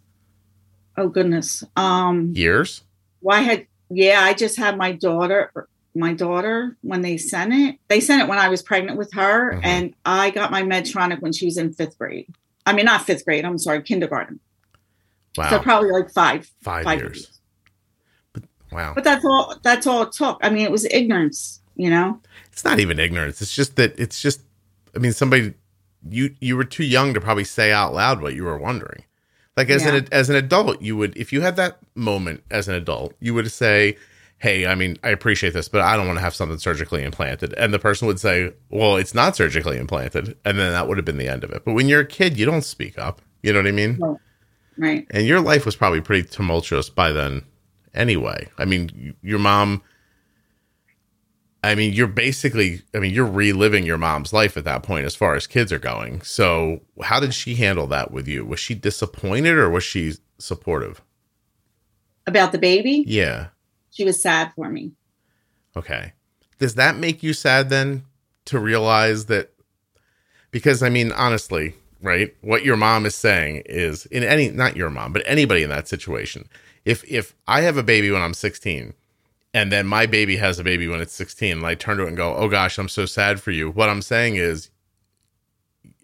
Oh goodness. Um Years? why had yeah, I just had my daughter my daughter when they sent it. They sent it when I was pregnant with her Mhm. and I got my Medtronic when she was in 5th grade. I mean not 5th grade, I'm sorry, kindergarten. Wow. So probably like 5 five, five years. years. Wow. But that's all that's all it took. I mean, it was ignorance, you know. it's not even ignorance. It's just that it's just I mean somebody you you were too young to probably say out loud what you were wondering. Like as Yeah. an as an adult, you would if you had that moment as an adult, you would say, "Hey, I mean, I appreciate this, but I don't want to have something surgically implanted." And the person would say, "Well, it's not surgically implanted." And then that would have been the end of it. But when you're a kid, you don't speak up. You know what I mean? Right. And your life was probably pretty tumultuous by then anyway. I mean, your mom I mean, you're basically I mean, you're reliving your mom's life at that point as far as kids are going. So, how did she handle that with you? Was she disappointed or was she supportive? About the baby, Yeah. she was sad for me. Okay. Does that make you sad then to realize that? Because I mean, honestly, right? What your mom is saying is in any not your mom, but anybody in that situation. If if I have a baby when I'm 16 and then my baby has a baby when it's 16 and I turn to it and go, "Oh gosh, I'm so sad for you." What I'm saying is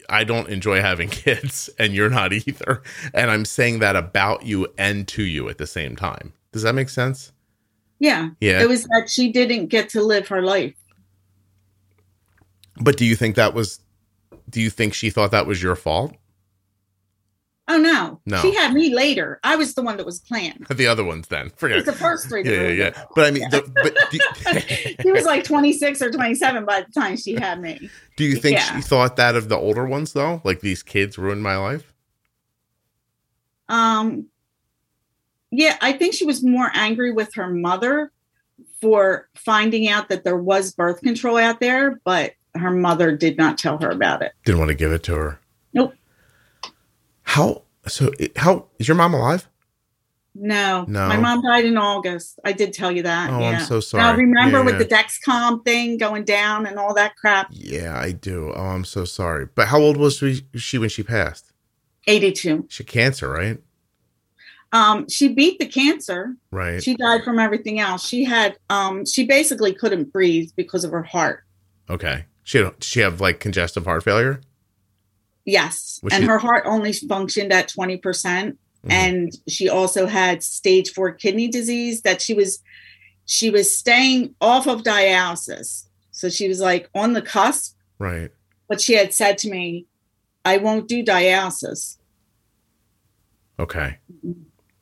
I don't enjoy having (laughs) kids and you're not either. And I'm saying that about you and to you at the same time. Does that make sense? Yeah. Yeah. It was that she didn't get to live her life. But do you think that was do you think she thought that was your fault? Oh no. No. She had me later. I was the one that was planned. (laughs) The other ones then. Forget it the first three. Yeah, yeah, yeah. But I mean, the, (laughs) but do, (laughs) he was like 26 or 27 by the time she had me. do you think Yeah. she thought that of the older ones though? Like these kids ruined my life? Um, yeah, I think she was more angry with her mother for finding out that there was birth control out there, but her mother did not tell her about it. Didn't want to give it to her. Nope. How so how is your mom alive? No, No. My mom died in August. I did tell you that. Oh, yeah. I'm so Now sorry. remember Yeah, with the Dexcom thing going down and all that crap. Yeah, I do. Oh, I'm so sorry. But how old was she, she when she passed? 82. She had cancer, right? Um, she beat the cancer. Right. She died from everything else. She had um she basically couldn't breathe because of her heart. okay. She had, did she have like congestive heart failure? Yes. And she- her heart only functioned at 20%. Mhm. And she also had stage four kidney disease that she was she was staying off of dialysis. So she was like on the cusp, Right. but she had said to me, I won't do dialysis. Okay.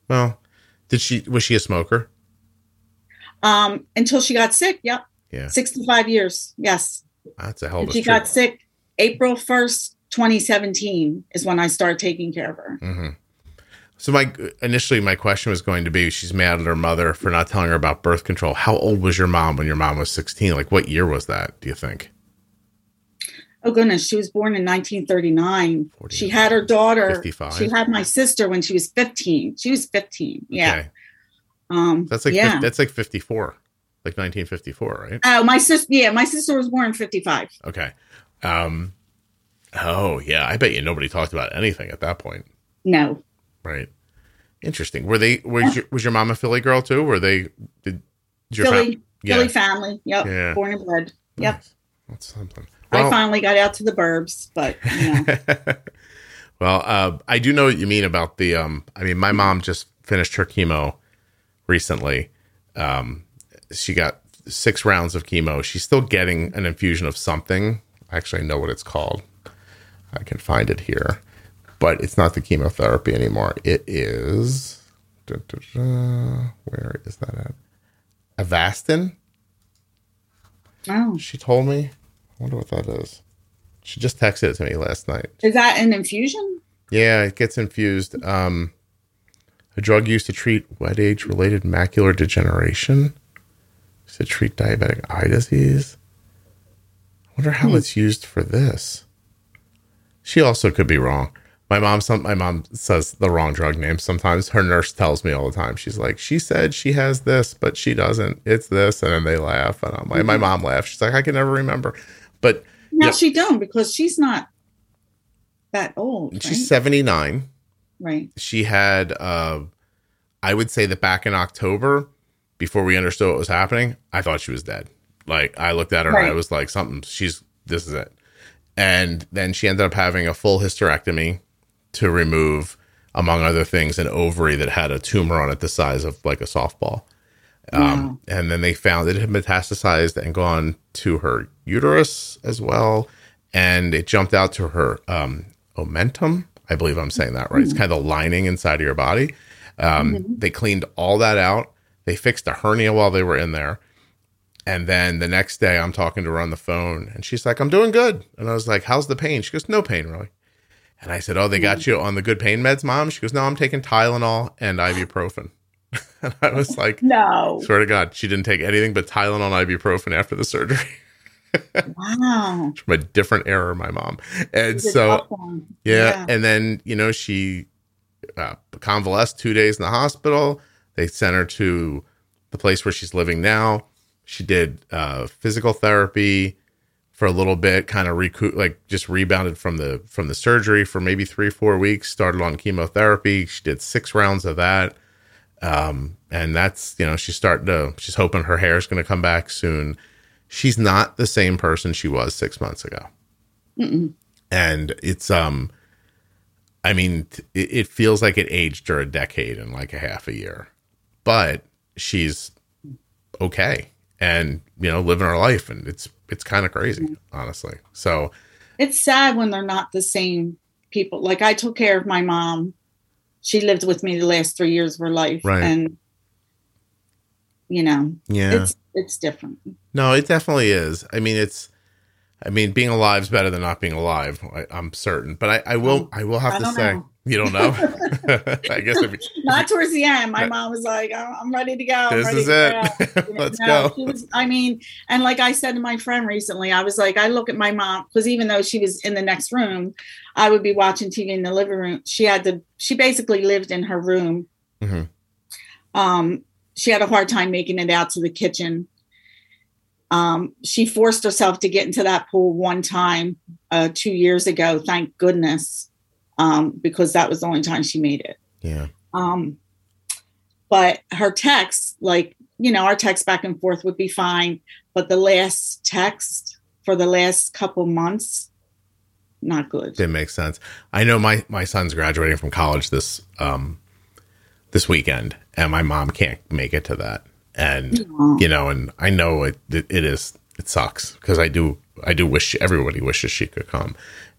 Well, did she was she a smoker? Um, until she got sick. Yep. Yeah. 65 years. Yes. That's a hell of a she streak. got sick April 1st, 2017 is when I started taking care of her. hmm So my initially my question was going to be she's mad at her mother for not telling her about birth control. How old was your mom when your mom was 16? Like what year was that, do you think? Oh goodness, she was born in 1939. 40, She had her daughter. 55. She had my sister when she was 15. She was 15. Yeah. Okay. Um That's like yeah. that's like 54. Like 1954, right? Oh, my sister yeah, my sister was born in 55. Okay. Um Oh, yeah, I bet you nobody talked about anything at that point, No. right? Interesting. Were they? Was your, was your mom a Philly girl too? Were they? Did, did your Philly, fam- yeah. Philly family. Yep. Yeah. Born and bred. Yep. Nice. That's something. I finally got out to the burbs, but you know. (laughs) well, uh, I do know what you mean about the. Um, I mean, my mom just finished her chemo recently. Um, she got six rounds of chemo. She's still getting an infusion of something. I actually know what it's called. I can find it here, but it's not the chemotherapy anymore. It is. da, da, da, where is that at? Avastin. oh. She told me. I wonder what that is. She just texted it to me last night. Is that an infusion? Yeah, it gets infused. Um, a drug used to treat wet age related macular degeneration. To treat diabetic eye disease. I wonder how it's used for this. She also could be wrong. My mom, some my mom says the wrong drug name sometimes. Her nurse tells me all the time. She's like, she said she has this, but she doesn't. It's this, and then they laugh, and I'm like, my mom laughs. She's like, I can never remember, but now Yeah. she don't because she's not that old. Right? she's 79. right. she had uh i would say that back in october before we understood what was happening i thought she was dead. Like i looked at her and i was like something she's this is it. And then she ended up having a full hysterectomy to remove among other things an ovary that had a tumor on it the size of like a softball. Um, and then they found it had metastasized and gone to her uterus as well. And it jumped out to her um, omentum i believe i'm saying that right. It's kind of the lining inside of your body. Um, they cleaned all that out they fixed a hernia while they were in there and then the next day i'm talking to her on the phone and she's like i'm doing good and i was like how's the pain she goes no pain really and i said oh they got you on the good pain meds mom she goes no i'm taking tylenol and ibuprofen (laughs) and i was like No. Swear to God, she didn't take anything but Tylenol and ibuprofen after the surgery Wow. (laughs) from a different era, my mom. And so, one. yeah. And then, you know, she uh, convalesced two days in the hospital. They sent her to the place where she's living now. She did uh, physical therapy for a little bit, kind of recoup, like just rebounded from the from the surgery for maybe three four weeks. Started on chemotherapy. She did six rounds of that, um, and that's you know she's starting to. She's hoping her hair is going to come back soon. She's not the same person she was six months ago Mm-mm. and it's um i mean it, feels like it aged her a decade and like a half a year but she's okay and you know living her life and it's it's kind of crazy honestly so It's sad when they're not the same people. Like I took care of my mom. She lived with me the last three years of her life. Right. And you know, yeah it's it's different. no it definitely is i mean it's i mean being alive is better than not being alive I, i'm certain but i i will oh, i will have I to say know. You don't know (laughs) i guess if, (laughs) Not towards the end. My mom was like, "I'm I'm ready to go. I'm this is it (laughs) go." let's No, go She was, I mean, and like I said to my friend recently, I was like, I look at my mom because even though she was in the next room, I would be watching TV in the living room. She had to, she basically lived in her room. Mhm. Um, she had a hard time making it out to the kitchen. Um, she forced herself to get into that pool one time uh, two years ago, thank goodness, um, because that was the only time she made it. yeah Um, but her texts, like, you know, our text back and forth would be fine. But the last text for the last couple months, not good. Didn't make sense. I know my my son's graduating from college this um this weekend, and my mom can't make it to that. And Aw. you know, and I know it it, it is it sucks because I do I do wish everybody wishes she could come,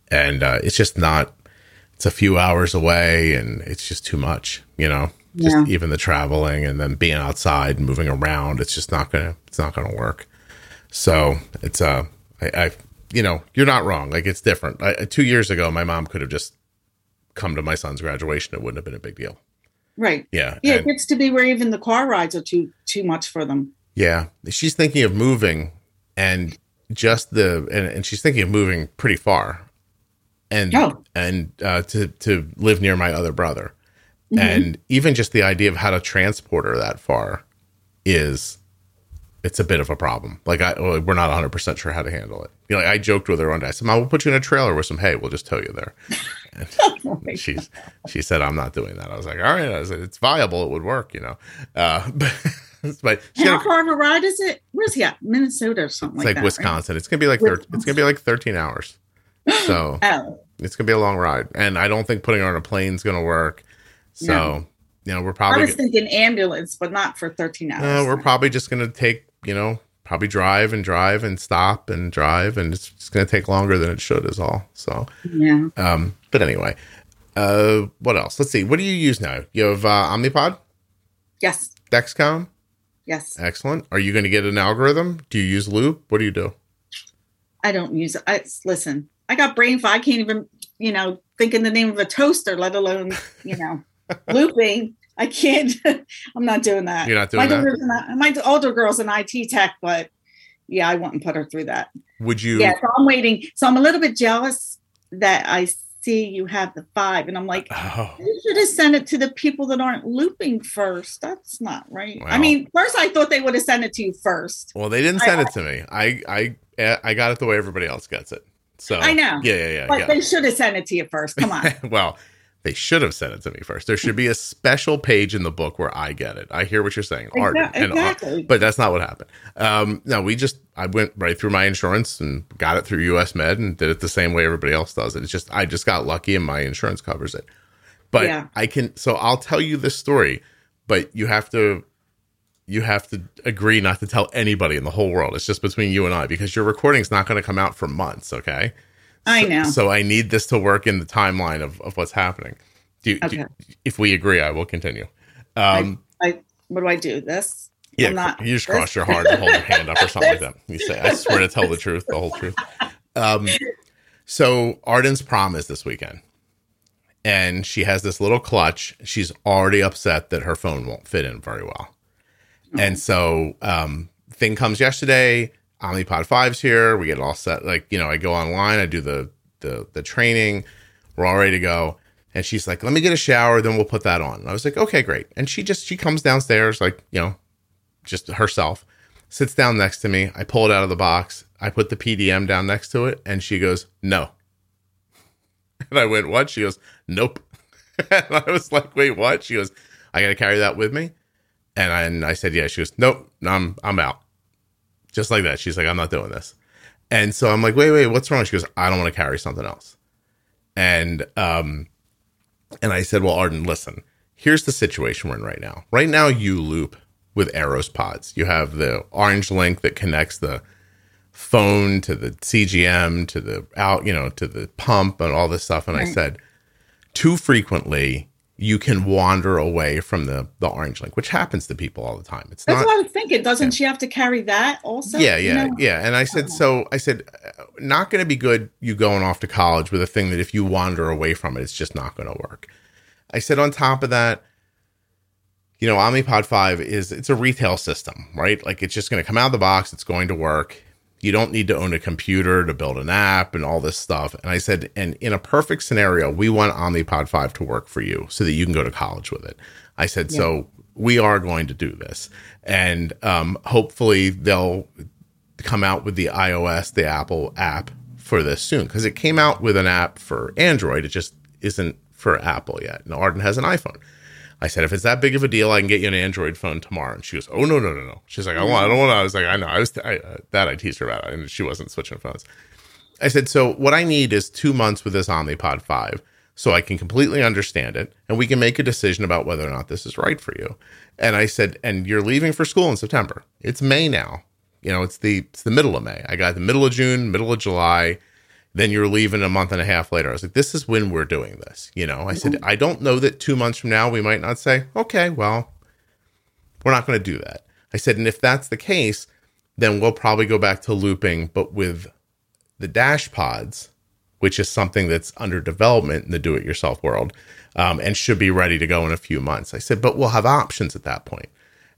and uh, it's just not. It's a few hours away, and it's just too much. You know, just Yeah. even the traveling and then being outside, and moving around. It's just not gonna. It's not gonna work. So it's uh, I, I you know, you're not wrong. Like it's different. I, two years ago, my mom could have just come to my son's graduation. It wouldn't have been a big deal. Right. Yeah. Yeah, and- it gets to be where even the car rides are too too much for them. Yeah, she's thinking of moving, and just the and, and she's thinking of moving pretty far, and Oh. and uh, to to live near my other brother, Mhm. and even just the idea of how to transport her that far is it's a bit of a problem. Like I we're not 100 percent sure how to handle it. You know, like I joked with her one day. I said, "Mom, we'll put you in a trailer with some hay. We'll just tow you there." (laughs) Oh my (laughs) she's she said I'm not doing that. I was like, all right. I said it's viable. It would work, you know. Uh, (laughs) but but How far of a ride is it? Where's he at? Minnesota or something it's like, like that. Wisconsin. It's gonna be like thir- it's gonna be like 13 hours. So (laughs) Oh, it's gonna be a long ride, and I don't think putting her on a plane is gonna work. So No. you know we're probably. I was thinking ambulance, but not for 13 hours. uh, we're probably just gonna take you know probably drive and drive and stop and drive, and it's just gonna take longer than it should. Is all. So yeah. um, but anyway, uh, what else? Let's see. What do you use now? You have uh, Omnipod, Yes. Dexcom. Yes. Excellent. Are you going to get an algorithm? Do you use Loop? What do you do? I don't use it. I, listen, I got brain fog. I can't even, you know, think in the name of a toaster, let alone, you know, (laughs) looping. I can't. (laughs) I'm not doing that. You're not my doing that. daughter's an, my older girl's an IT tech, but yeah, I wouldn't put her through that. Would you? Yeah, so I'm waiting. So I'm a little bit jealous that I see you have the five, and I'm like, Oh, you should have sent it to the people that aren't looping first. That's not right. I mean, first I thought they would have sent it to you first. well, they didn't send it to me. I I I got it the way everybody else gets it. So I know. Yeah, yeah, yeah. But yeah. they should have sent it to you first. Come on. (laughs) well, they should have sent it to me first. There should be a special page in the book where I get it. I hear what you're saying, Art, Exa- and exactly. but that's not what happened. Um, no, we just I went right through my insurance and got it through US Med and did it the same way everybody else does it. It's just I just got lucky and my insurance covers it. But Yeah. I can so I'll tell you this story, but you have to you have to agree not to tell anybody in the whole world. It's just between you and I because your recording's not going to come out for months, okay? I know. So I need this to work in the timeline of, of what's happening. Do you, do if we agree, I will continue. Um, I what do I do? This? yeah, not- you just cross your heart and hold your (laughs) hand up or something like that. You say, "I swear to tell the truth, the whole truth." Um, so Arden's prom is this weekend, and she has this little clutch. She's already upset that her phone won't fit in very well, and so um, thing comes yesterday. Omnipod 5's here. We get it all set. Like you know, I go online. I do the the the training. We're all ready to go. And she's like, "Let me get a shower, then we'll put that on." And I was like, "Okay, great." And she just she comes downstairs, like you know, just herself, sits down next to me. I pull it out of the box. I put the PDM down next to it, and she goes, "No." (laughs) And I went, "What?" She goes, "Nope." (laughs) and I was like, "Wait, what?" She goes, "I got to carry that with me." And I, and I said, "Yeah." She goes, "Nope, I'm I'm out." Just like that. She's like, "I'm not doing this." And so I'm like, "Wait, wait, what's wrong?" She goes, "I don't want to carry something else." And um, and I said, "Well, Arden, listen. Here's the situation we're in right now. Right now, you loop with Eros pods. You have the OrangeLink that connects the phone to the CGM to the out, you know, to the pump and all this stuff. And I said, too frequently you can wander away from the the OrangeLink, which happens to people all the time. It's That's not what I was thinking. Doesn't she have to carry that also? yeah, You yeah, know? yeah. And I said, so I said, uh, not going to be good. You going off to college with a thing that if you wander away from it, it's just not going to work. I said, on top of that, you know, Omnipod 5 is it's a retail system, right? Like it's just going to come out of the box, it's going to work. You don't need to own a computer to build an app and all this stuff. And I said, and in a perfect scenario, we want Omnipod 5 to work for you so that you can go to college with it. I said, so we are going to do this. And um, hopefully they'll come out with the iOS, the Apple app for this soon because it came out with an app for Android. It just isn't for Apple yet. And Arden has an iPhone. I said, if it's that big of a deal, I can get you an Android phone tomorrow. And she goes, oh no no no no. She's like, I want, I don't want. I was like, I know. I was I, uh, that I teased her about, it, and she wasn't switching phones. I said, so what I need is two months with this Omnipod five, so I can completely understand it, and we can make a decision about whether or not this is right for you. And I said, and you're leaving for school in September. It's May now. You know, it's the it's the middle of May. I got the middle of June, middle of July. Then you're leaving a month and a half later. I was like, this is when we're doing this. You know, I said, I don't know that two months from now we might not say, okay, well, we're not going to do that. I said, and if that's the case, then we'll probably go back to looping, but with the dash pods, which is something that's under development in the do it yourself world um, and should be ready to go in a few months. I said, but we'll have options at that point.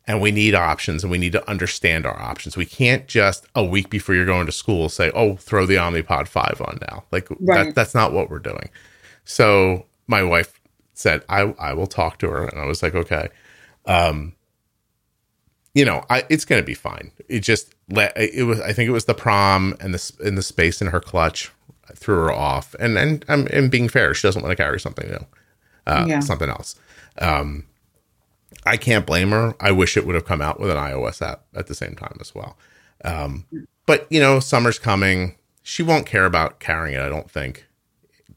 And we need options and we need to understand our options. We can't just a week before you're going to school say, oh, throw the Omnipod 5 on now. Like that, that's not what we're doing. So my wife said, I, I will talk to her. And I was like, okay. Um, you know, I, it's going to be fine. It just let it was. I think it was the prom and the in the space in her clutch. threw her off. And and I'm and being fair, she doesn't want to carry something new, uh, Yeah. something else. Um, I can't blame her. I wish it would have come out with an iOS app at the same time as well. Um, but you know, summer's coming. She won't care about carrying it. I don't think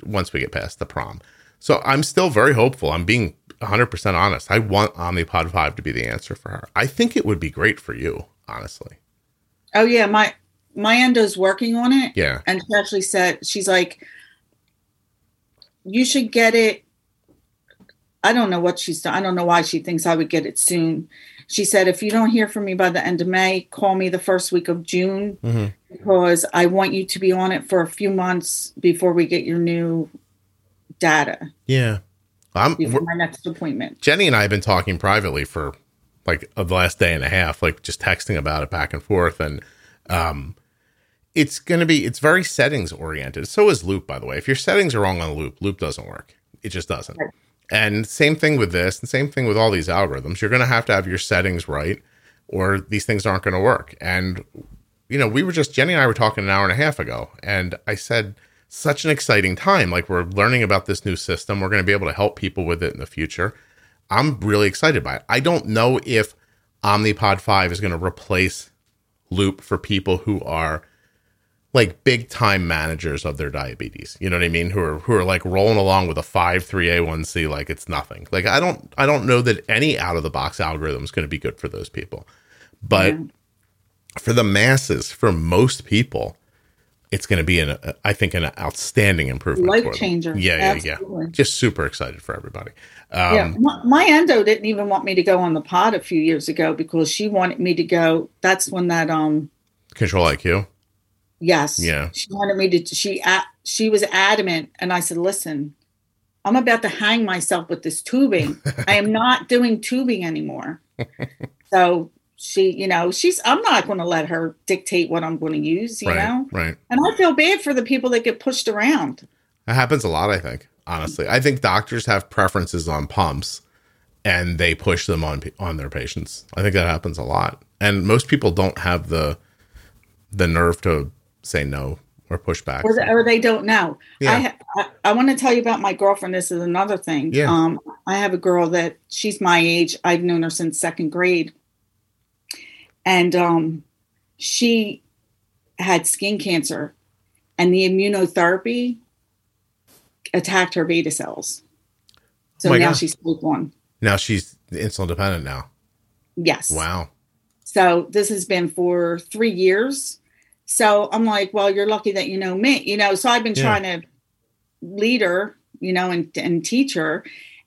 once we get past the prom. So I'm still very hopeful. I'm being 100% honest. I want Omnipod 5 to be the answer for her. I think it would be great for you, honestly. Oh yeah, my my endo's working on it. Yeah. And she actually said she's like, you should get it. I don't know what she's done. I don't know why she thinks I would get it soon. She said, if you don't hear from me by the end of May, call me the first week of June Mhm. because I want you to be on it for a few months before we get your new data Yeah. I'm, before my next appointment. Jenny and I have been talking privately for like the last day and a half, like just texting about it back and forth. And um, it's going to be, it's very settings oriented. So is Loop, by the way. If your settings are wrong on Loop, Loop doesn't work. It just doesn't. Right. And same thing with this, and same thing with all these algorithms. You're going to have to have your settings right, or these things aren't going to work. And you know, we were just Jenny and I were talking an hour and a half ago, and I said, such an exciting time. Like we're learning about this new system. We're going to be able to help people with it in the future. I'm really excited by it. I don't know if Omnipod 5 is going to replace Loop for people who are like big time managers of their diabetes. You know what I mean? Who are who are like rolling along with a 5 3A1C like it's nothing. Like I don't I don't know that any out of the box algorithm is going to be good for those people. But for the masses, for most people, it's going to be an I think an outstanding improvement. Life changer. Yeah, yeah, Absolutely. yeah. Just super excited for everybody. Um, yeah, my, my endo didn't even want me to go on the pod a few years ago because she wanted me to go. That's when that um Control IQ. Yes Yeah. she wanted me to she she was adamant and I said listen I'm about to hang myself with this tubing (laughs) I am not doing tubing anymore (laughs) so she you know she's I'm not going to let her dictate what I'm going to use you right. know Right. and I feel bad for the people that get pushed around That happens a lot, I think. Honestly, I think doctors have preferences on pumps, and they push them on on their patients. I think that happens a lot, and most people don't have the the nerve to say no or push back. or, or they don't know. Yeah. I, I I want to tell you about my girlfriend. This is another thing. Yeah. Um, I have a girl that she's my age. I've known her since second grade, and um, she had skin cancer, and the immunotherapy attacked her beta cells. So My now God. she's type one. now she's insulin dependent now. Yes. Wow. So this has been for three years. So I'm like, well, you're lucky that you know me, you know. So I've been Yeah. trying to lead her, you know, and and teach her.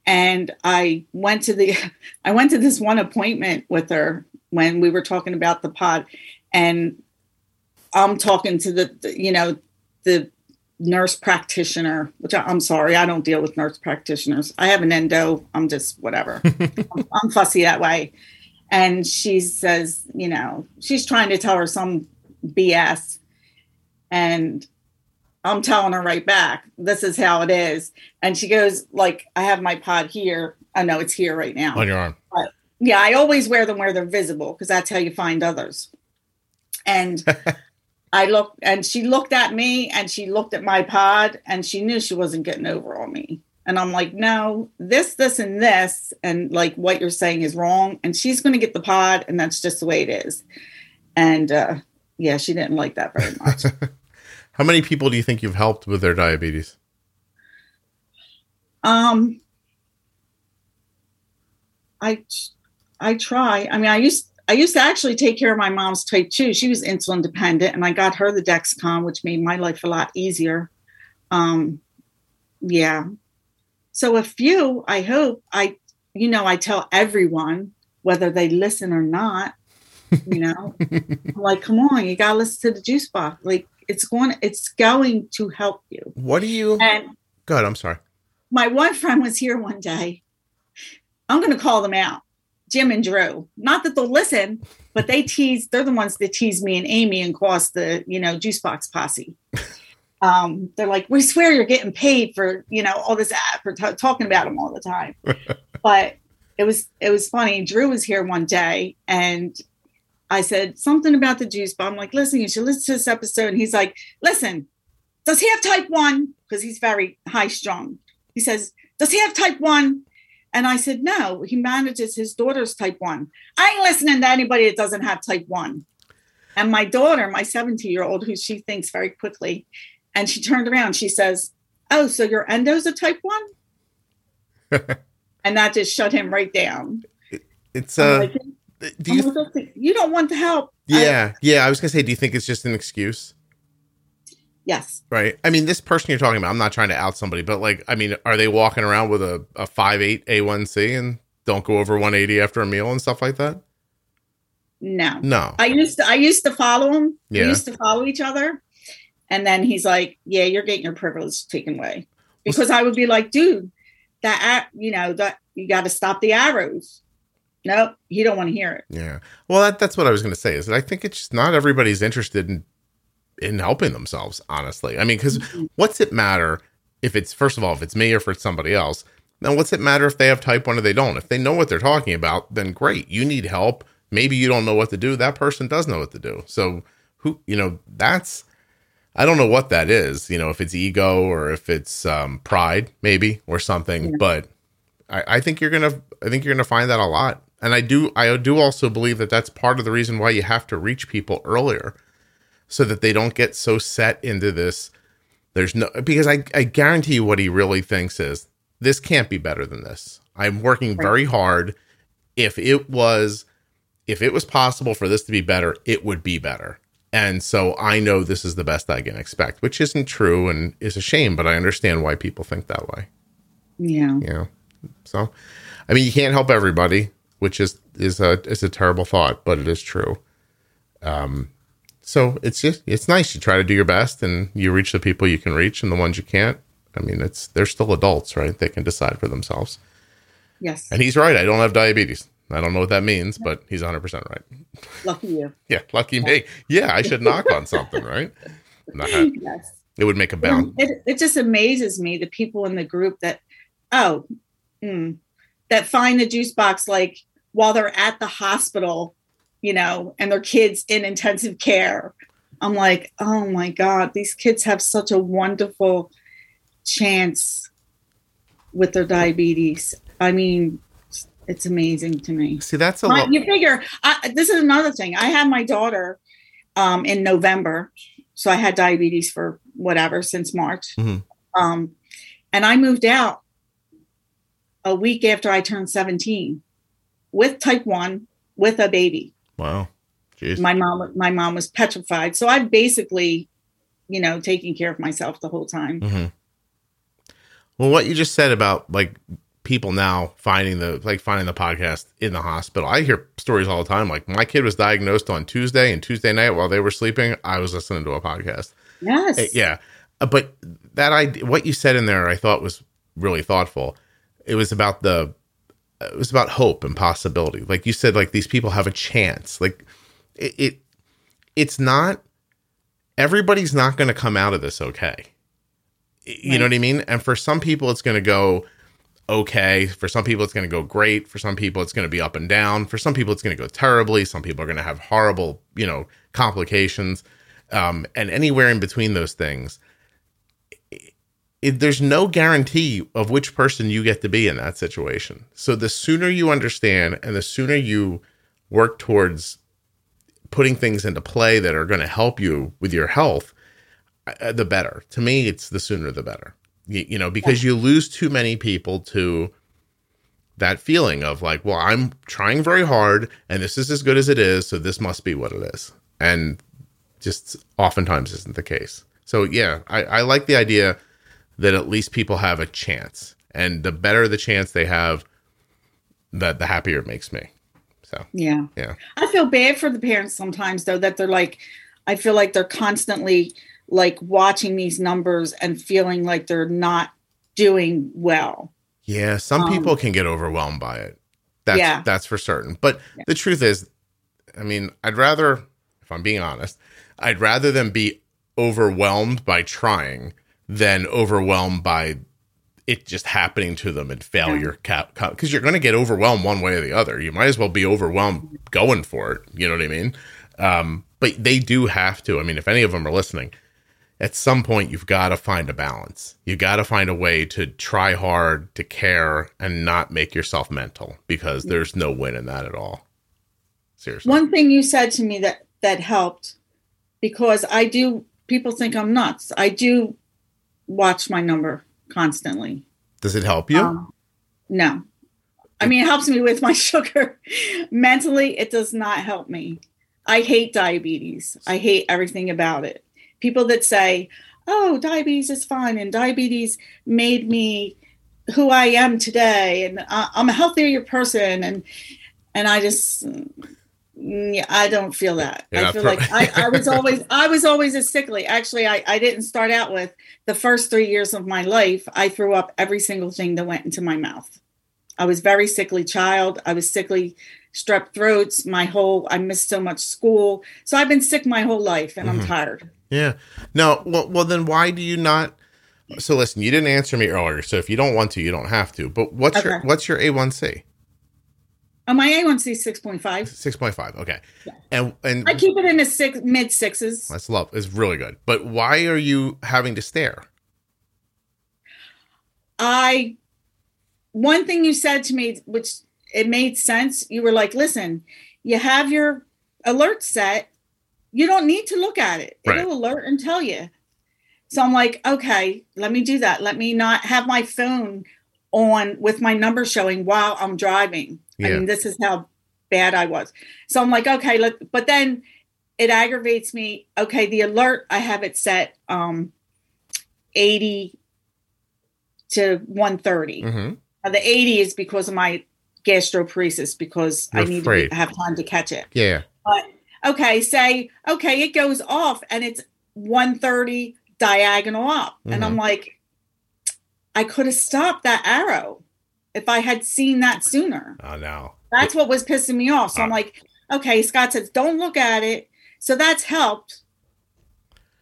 And I went to the, (laughs) I went to this one appointment with her when we were talking about the pod, and I'm talking to the, the you know, the nurse practitioner. Which I, I'm sorry, I don't deal with nurse practitioners. I have an endo. I'm just whatever. (laughs) I'm, I'm fussy that way and she says, you know, she's trying to tell her some BS. And I'm telling her right back, this is how it is. And she goes, like, I have my pod here. I know it's here right now. On your arm. Yeah, I always wear them where they're visible because that's how you find others. And (laughs) I looked, and she looked at me and she looked at my pod and she knew she wasn't getting over on me. And I'm like, no, this, this, and this, and like what you're saying is wrong. And she's going to get the pod, and that's just the way it is. And uh, yeah, she didn't like that very much. (laughs) How many people do you think you've helped with their diabetes? Um, I I try. I mean, I used I used to actually take care of my mom's type two. She was insulin dependent, and I got her the Dexcom, which made my life a lot easier. Um, yeah. So a few, I hope I, you know, I tell everyone whether they listen or not. You know, like, come on, you gotta listen to the Juicebox. Like, it's going, it's going to help you. What do you? And Good. I'm sorry. my one friend was here one day. I'm going to call them out, Jim and Drew. Not that they'll listen, but they tease. They're the ones that tease me and Amy and cause the you know Juicebox posse. Um, they're like, we swear you're getting paid for you know all this ad for t- talking about them all the time. (laughs) but it was it was funny. Drew was here one day and. I said something about the juice, but I'm like, listen, you should listen to this episode. And he's like, listen, Does he have type one? Because he's very high strung. He says, Does he have type one? And I said, No, he manages his daughter's type one. I ain't listening to anybody that doesn't have type one. And my daughter, my 70 year old, who she thinks very quickly, and she turned around, she says, Oh, so your endo's a type one? (laughs) and that just shut him right down. It's uh, Like, do you? "I'm you don't want the help. yeah, yeah. I was gonna say, do you think it's just an excuse? Yes. Right. I mean, this person you're talking about, I'm not trying to out somebody, but like, I mean, are they walking around with a, a 5'8 A1C and don't go over 180 after a meal and stuff like that? No. No. I used to I used to follow him. Yeah. We used to follow each other. And then he's like, Yeah, you're getting your privilege taken away. Because I would be like, dude, that you know, that you gotta stop the arrows. Nope, he don't want to hear it. Yeah. Well, that, that's what I was going to say is that I think it's just not everybody's interested in in helping themselves, honestly. I mean, because what's it matter if it's, first of all, if it's me or if it's somebody else? Then what's it matter if they have type 1 or they don't? If they know what they're talking about, then great. You need help. Maybe you don't know what to do. That person does know what to do. So, who, you know, that's, I don't know what that is, you know, if it's ego or if it's um, pride, maybe, or something. Yeah. But I, I think you're gonna, I think you're gonna find that a lot. And I do, I do also believe that that's part of the reason why you have to reach people earlier, so that they don't get so set into this. There's no because I, I guarantee you what he really thinks is this can't be better than this. I'm working very hard. If it was, if it was possible for this to be better, it would be better. And so I know this is the best I can expect, which isn't true and is a shame, but I understand why people think that way. Yeah. You know, so I mean, you can't help everybody, which is is a is a terrible thought, but it is true. Um, so it's just it's nice you try to do your best and you reach the people you can reach and the ones you can't. I mean, it's they're still adults, right? They can decide for themselves. Yes. And he's right. I don't have diabetes. I don't know what that means, but he's 100 percent right. Lucky you. (laughs) Yeah, lucky me. Yeah, I should knock on something, right? (laughs) Not Yes. it would make a bound. It, it just amazes me the people in the group that, oh, mm, that find the juice box like while they're at the hospital, you know, and their kids in intensive care. I'm like, oh my God, these kids have such a wonderful chance with their diabetes. I mean, it's amazing to me. See, that's a lot. you figure I, this is another thing. I had my daughter um, in November, so I had diabetes for whatever since March, Mhm. um, and I moved out a week after I turned seventeen with type one with a baby. Wow. Jeez. My mom, my mom was petrified, so I've basically, you know, taking care of myself the whole time. hmm Well, what you just said about like people now finding the like finding the podcast in the hospital, I hear stories all the time. Like my kid was diagnosed on Tuesday, and Tuesday night while they were sleeping, I was listening to a podcast. Yes, Uh, Yeah, Uh, but that idea, what you said in there, I thought was really thoughtful. It was about the, it was about hope and possibility. Like you said, like these people have a chance. Like it, it it's not. Everybody's not going to come out of this okay. You Right. know what I mean? And for some people, it's going to go okay. For some people, it's going to go great. For some people, it's going to be up and down. For some people, it's going to go terribly. Some people are going to have horrible, you know, complications. Um, and anywhere in between those things, it, there's no guarantee of which person you get to be in that situation. So the sooner you understand and the sooner you work towards putting things into play that are going to help you with your health, uh, the better. To me, it's the sooner the better. You, you know, because you lose too many people to that feeling of like, well, I'm trying very hard and this is as good as it is, so this must be what it is. And just oftentimes isn't the case. So yeah, I, I like the idea that at least people have a chance. And the better the chance they have, that the happier it makes me. So Yeah. Yeah. I feel bad for the parents sometimes though that they're like I feel like they're constantly like watching these numbers and feeling like they're not doing well. Yeah, some Um, people can get overwhelmed by it. That's Yeah. that's for certain. But Yeah. the truth is, I mean, I'd rather, if I'm being honest, I'd rather them be overwhelmed by trying than overwhelmed by it just happening to them and failure because you're going to get overwhelmed one way or the other. You might as well be overwhelmed going for it. You know what I mean? Um, but they do have to. I mean, if any of them are listening, at some point you've got to find a balance. You got to find a way to try hard, to care, and not make yourself mental because there's no win in that at all. Seriously. One thing you said to me that that helped because I do people think I'm nuts. I do watch my number constantly. Does it help you? Um, no. I mean, it helps me with my (laughs) sugar. Mentally, it does not help me. I hate diabetes. I hate everything about it. People that say, oh, diabetes is fine and diabetes made me who I am today and I- I'm a healthier person. And, and I just, yeah, I don't feel that. You're I feel pro- like I, I (laughs) was always, I was always a sickly. Actually, I, I didn't start out with the first three years of my life. I threw up every single thing that went into my mouth. I was very sickly child. I was sickly strep throats. My whole I missed so much school. So I've been sick my whole life and Mhm. I'm tired. Yeah. No. Well, well, then why do you not? So listen, you didn't answer me earlier. So if you don't want to, you don't have to. But what's your what's your A one C? Um, oh, my A1C is 6.5. Six point five. Okay. Yeah. And and I keep it in the six mid sixes. that's love. It's really good. But why are you having to stare? I one thing you said to me, which it made sense. You were like, "Listen, you have your alert set. You don't need to look at it. It'll alert and tell you." So I'm like, "Okay, let me do that. Let me not have my phone on with my number showing while I'm driving." I mean, this is how bad I was. So I'm like, "Okay, look." But then it aggravates me. Okay, the alert I have it set um 80 to 130. Mm-hmm. Now, the 80 is because of my gastroparesis because I You're need afraid. to have time to catch it. Yeah. But Okay, say, okay, it goes off and it's 130 diagonal up. And I'm like, I could have stopped that arrow if I had seen that sooner. Oh no. That's what was pissing me off. So I'm Ah. like, okay, Scott says, don't look at it. So that's helped.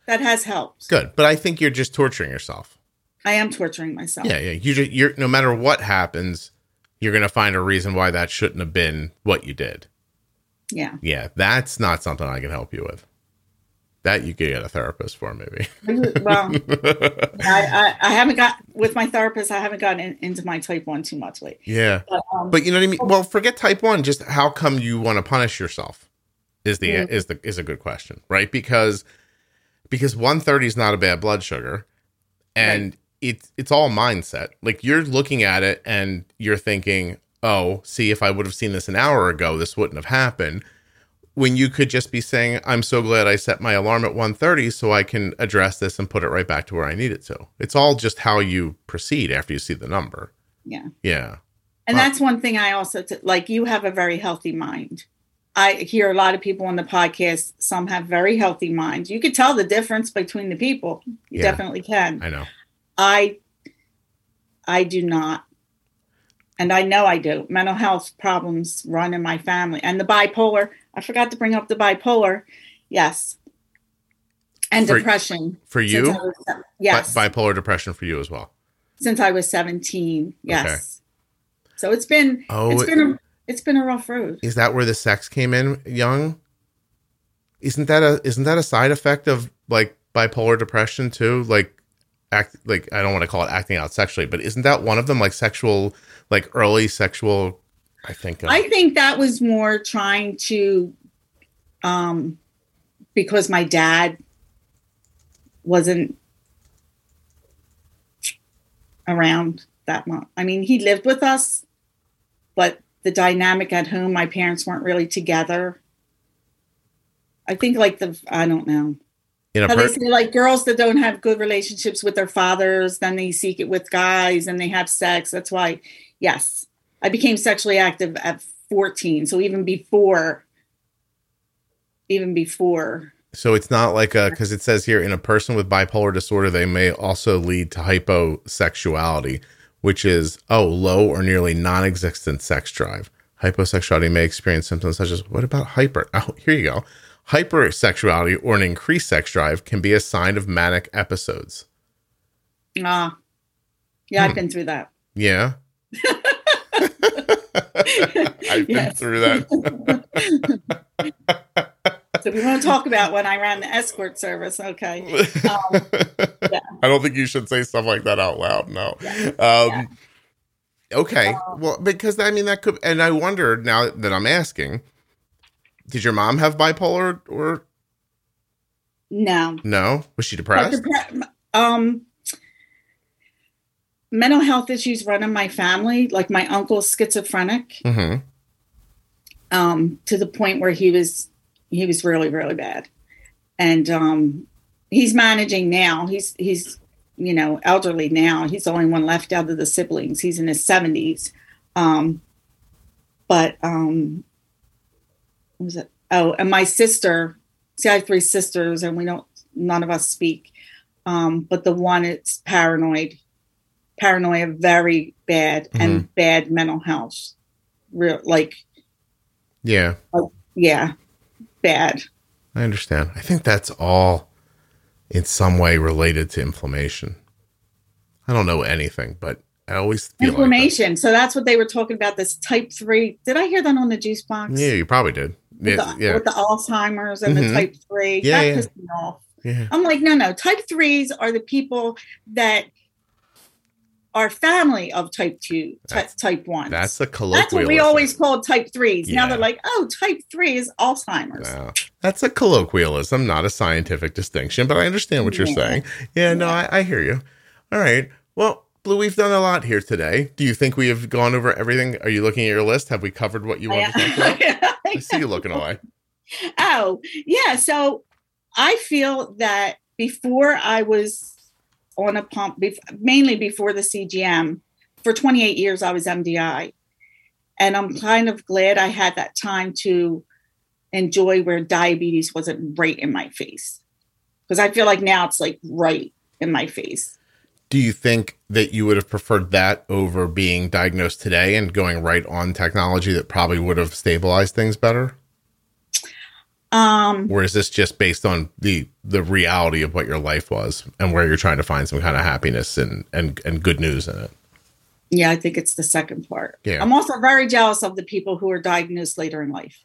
That has helped. Good. But I think you're just torturing yourself. I am torturing myself. Yeah. Yeah. You just, you're no matter what happens, you're gonna find a reason why that shouldn't have been what you did. Yeah. Yeah. That's not something I can help you with. That you could get a therapist for, maybe. Well, (laughs) I, I, I haven't got with my therapist. I haven't gotten in, into my type one too much lately. yeah. But, um, But you know what I mean? Well, forget type one. Just how come you want to punish yourself? Is the Yeah. is the is a good question, right? Because because one thirty is not a bad blood sugar, and it's it's all mindset. Like you're looking at it and you're thinking, oh, see, if I would have seen this an hour ago, this wouldn't have happened. When you could just be saying, I'm so glad I set my alarm at 1.30 so I can address this and put it right back to where I need it to. It's all just how you proceed after you see the number. yeah, Yeah. and Wow. that's one thing I also t- like. You have a very healthy mind. I hear a lot of people on the podcast. Some have very healthy minds. You could tell the difference between the people. You Yeah. definitely can. I know. I I do not. And I know I do. Mental health problems run in my family. And the bipolar, I forgot to bring up the bipolar. Yes. And For- depression. For you, was yes. Bi- bipolar depression for you as well. since I was 17. Yes. So it's been Oh, it's been a it's been a rough road. is that where the sex came in young? Isn't that a isn't that a side effect of like bipolar depression too? Like act like I don't want to call it acting out sexually, but isn't that one of them like sexual like early sexual I think uh, I think that was more trying to um because my dad wasn't around that much. I mean, he lived with us, but the dynamic at home, my parents weren't really together. I think like the I don't know. in per- they say like girls that don't have good relationships with their fathers, then they seek it with guys and they have sex. That's why, yes, I became sexually active at 14. So even before, even before, So it's not like a because it says here in a person with bipolar disorder, they may also lead to hyposexuality, which is oh low or nearly non-existent sex drive. Hyposexuality may experience symptoms such as what about hyper? (laughs) Oh, here you go. Hypersexuality or an increased sex drive can be a sign of manic episodes. ah, yeah, Hmm. I've been through that. Yeah. (laughs) (laughs) I've been through that. (laughs) So we won't talk about when I ran the escort service. Okay. (laughs) Um, yeah. I don't think you should say stuff like that out loud. No. Yeah. Um, Okay. Um, well, because I mean that could, and I wonder now that I'm asking, did your mom have bipolar or no. no? Was she depressed? depre- um, mental health issues run in my family. Like my uncle's schizophrenic. hmm um, to the point where he was he was really really bad, and um, he's managing now. He's he's you know elderly now. He's the only one left out of the siblings. He's in his seventies, um, but um, what was it? Oh, and my sister. See, I have three sisters, and we don't. None of us speak. Um, but the one is paranoid, paranoia, very bad, and bad mental health. Real like Yeah, yeah, bad. I understand. I think that's all in some way related to inflammation. I don't know anything, but I always feel like that. Inflammation. so that's what they were talking about. This type three. Did I hear that on the Juicebox? Yeah, you probably did. With, Yeah, the, yeah, with the Alzheimer's and Mhm. the type three. Yeah, that yeah. pissed me off. yeah. I'm like, no, no. Type threes are the people that are family of type two, type, one. That's a colloquialism. That's what we always called type threes. Now they're like, oh, type three is Alzheimer's. No, that's a colloquialism, not a scientific distinction. But I understand what you're Yeah. saying. Yeah, no, I, I hear you. All right. Well, Blue, we've done a lot here today. Do you think we have gone over everything? Are you looking at your list? Have we covered what you want to talk about? (laughs) I see you looking away. Oh, yeah. So I feel that before I was on a pump, bef- mainly before the CGM, for 28 years, I was MDI. And I'm kind of glad I had that time to enjoy where diabetes wasn't right in my face. Because I feel like now it's like right in my face. Do you think that you would have preferred that over being diagnosed today and going right on technology that probably would have stabilized things better? Um, Or is this just based on the the reality of what your life was and where you're trying to find some kind of happiness and and, and good news in it? yeah, I think it's the second part. Yeah. I'm also very jealous of the people who are diagnosed later in life.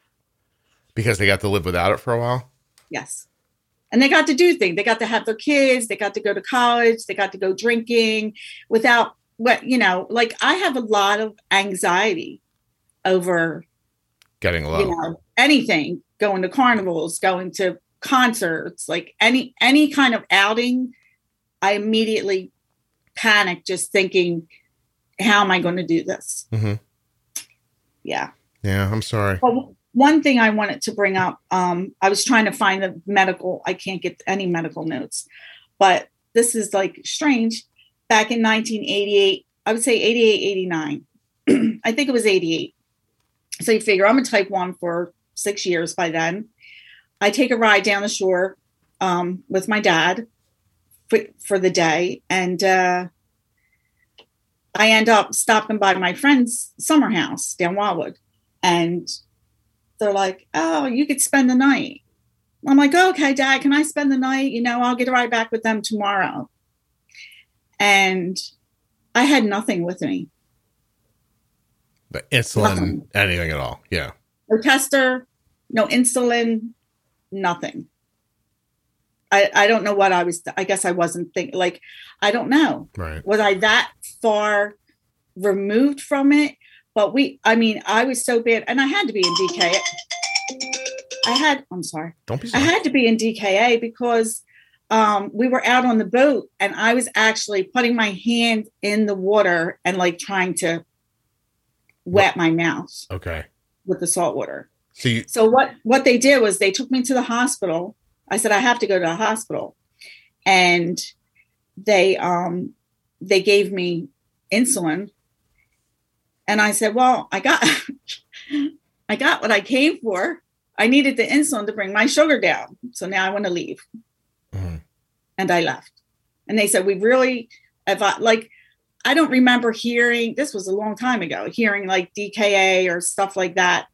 Because they got to live without it for a while? Yes. And they got to do things. They got to have their kids. They got to go to college. They got to go drinking without what, you know, like I have a lot of anxiety over, Getting low. you know, anything, going to carnivals, going to concerts, like any any kind of outing. I immediately panic just thinking, how am I going to do this? Mhm. Yeah. Yeah, I'm sorry. But one thing I wanted to bring up, um, I was trying to find the medical, I can't get any medical notes, but this is like strange. Back in 1988, I would say 88, 89. (clears throat) I think it was 88. So you figure I'm a type one for six years by then. I take a ride down the shore um, with my dad for, for the day. And uh, I end up stopping by my friend's summer house down Wildwood. And they're like, oh, you could spend the night. I'm like, okay, dad, can I spend the night? You know, I'll get a ride back with them tomorrow. And I had nothing with me. The insulin, Nothing. anything at all. Yeah. No tester, no insulin, nothing. I, I don't know what I was, I guess I wasn't thinking, like, I don't know. Right. Was I that far removed from it? But we, I mean, I was so bad, and I had to be in DKA. I had, I'm sorry. Don't be I had to be in DKA because um, we were out on the boat and I was actually putting my hand in the water and like trying to wet my mouth okay. with the salt water. So you So what what they did was they took me to the hospital. I said I have to go to the hospital, and they um they gave me insulin, and I said, well, I got (laughs) I got what I came for. I needed the insulin to bring my sugar down. So now I want to leave, Mhm. and I left. And they said we really, if I like. I don't remember hearing this was a long time ago, hearing like DKA or stuff like that.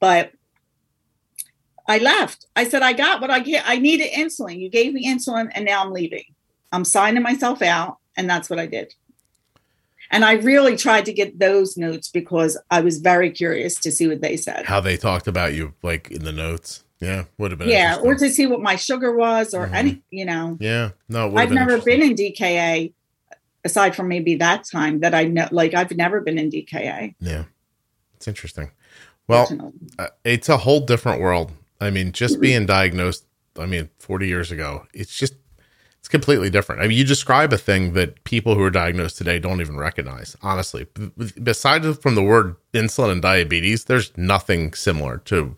But I left. I said, I got what I get. I needed insulin. You gave me insulin, and now I'm leaving. I'm signing myself out, and that's what I did. And I really tried to get those notes because I was very curious to see what they said. how they talked about you like in the notes. Yeah, would have been. Yeah, or to see what my sugar was or Mhm. any, you know. yeah, no, it would have I've never been in DKA aside from maybe that time that I know like I've never been in DKA. Yeah, it's interesting. Well, uh, it's a whole different world. I mean, just being diagnosed, I mean, 40 years ago, it's just, it's completely different. I mean, you describe a thing that people who are diagnosed today don't even recognize, honestly. Besides from the word insulin and diabetes, there's nothing similar to,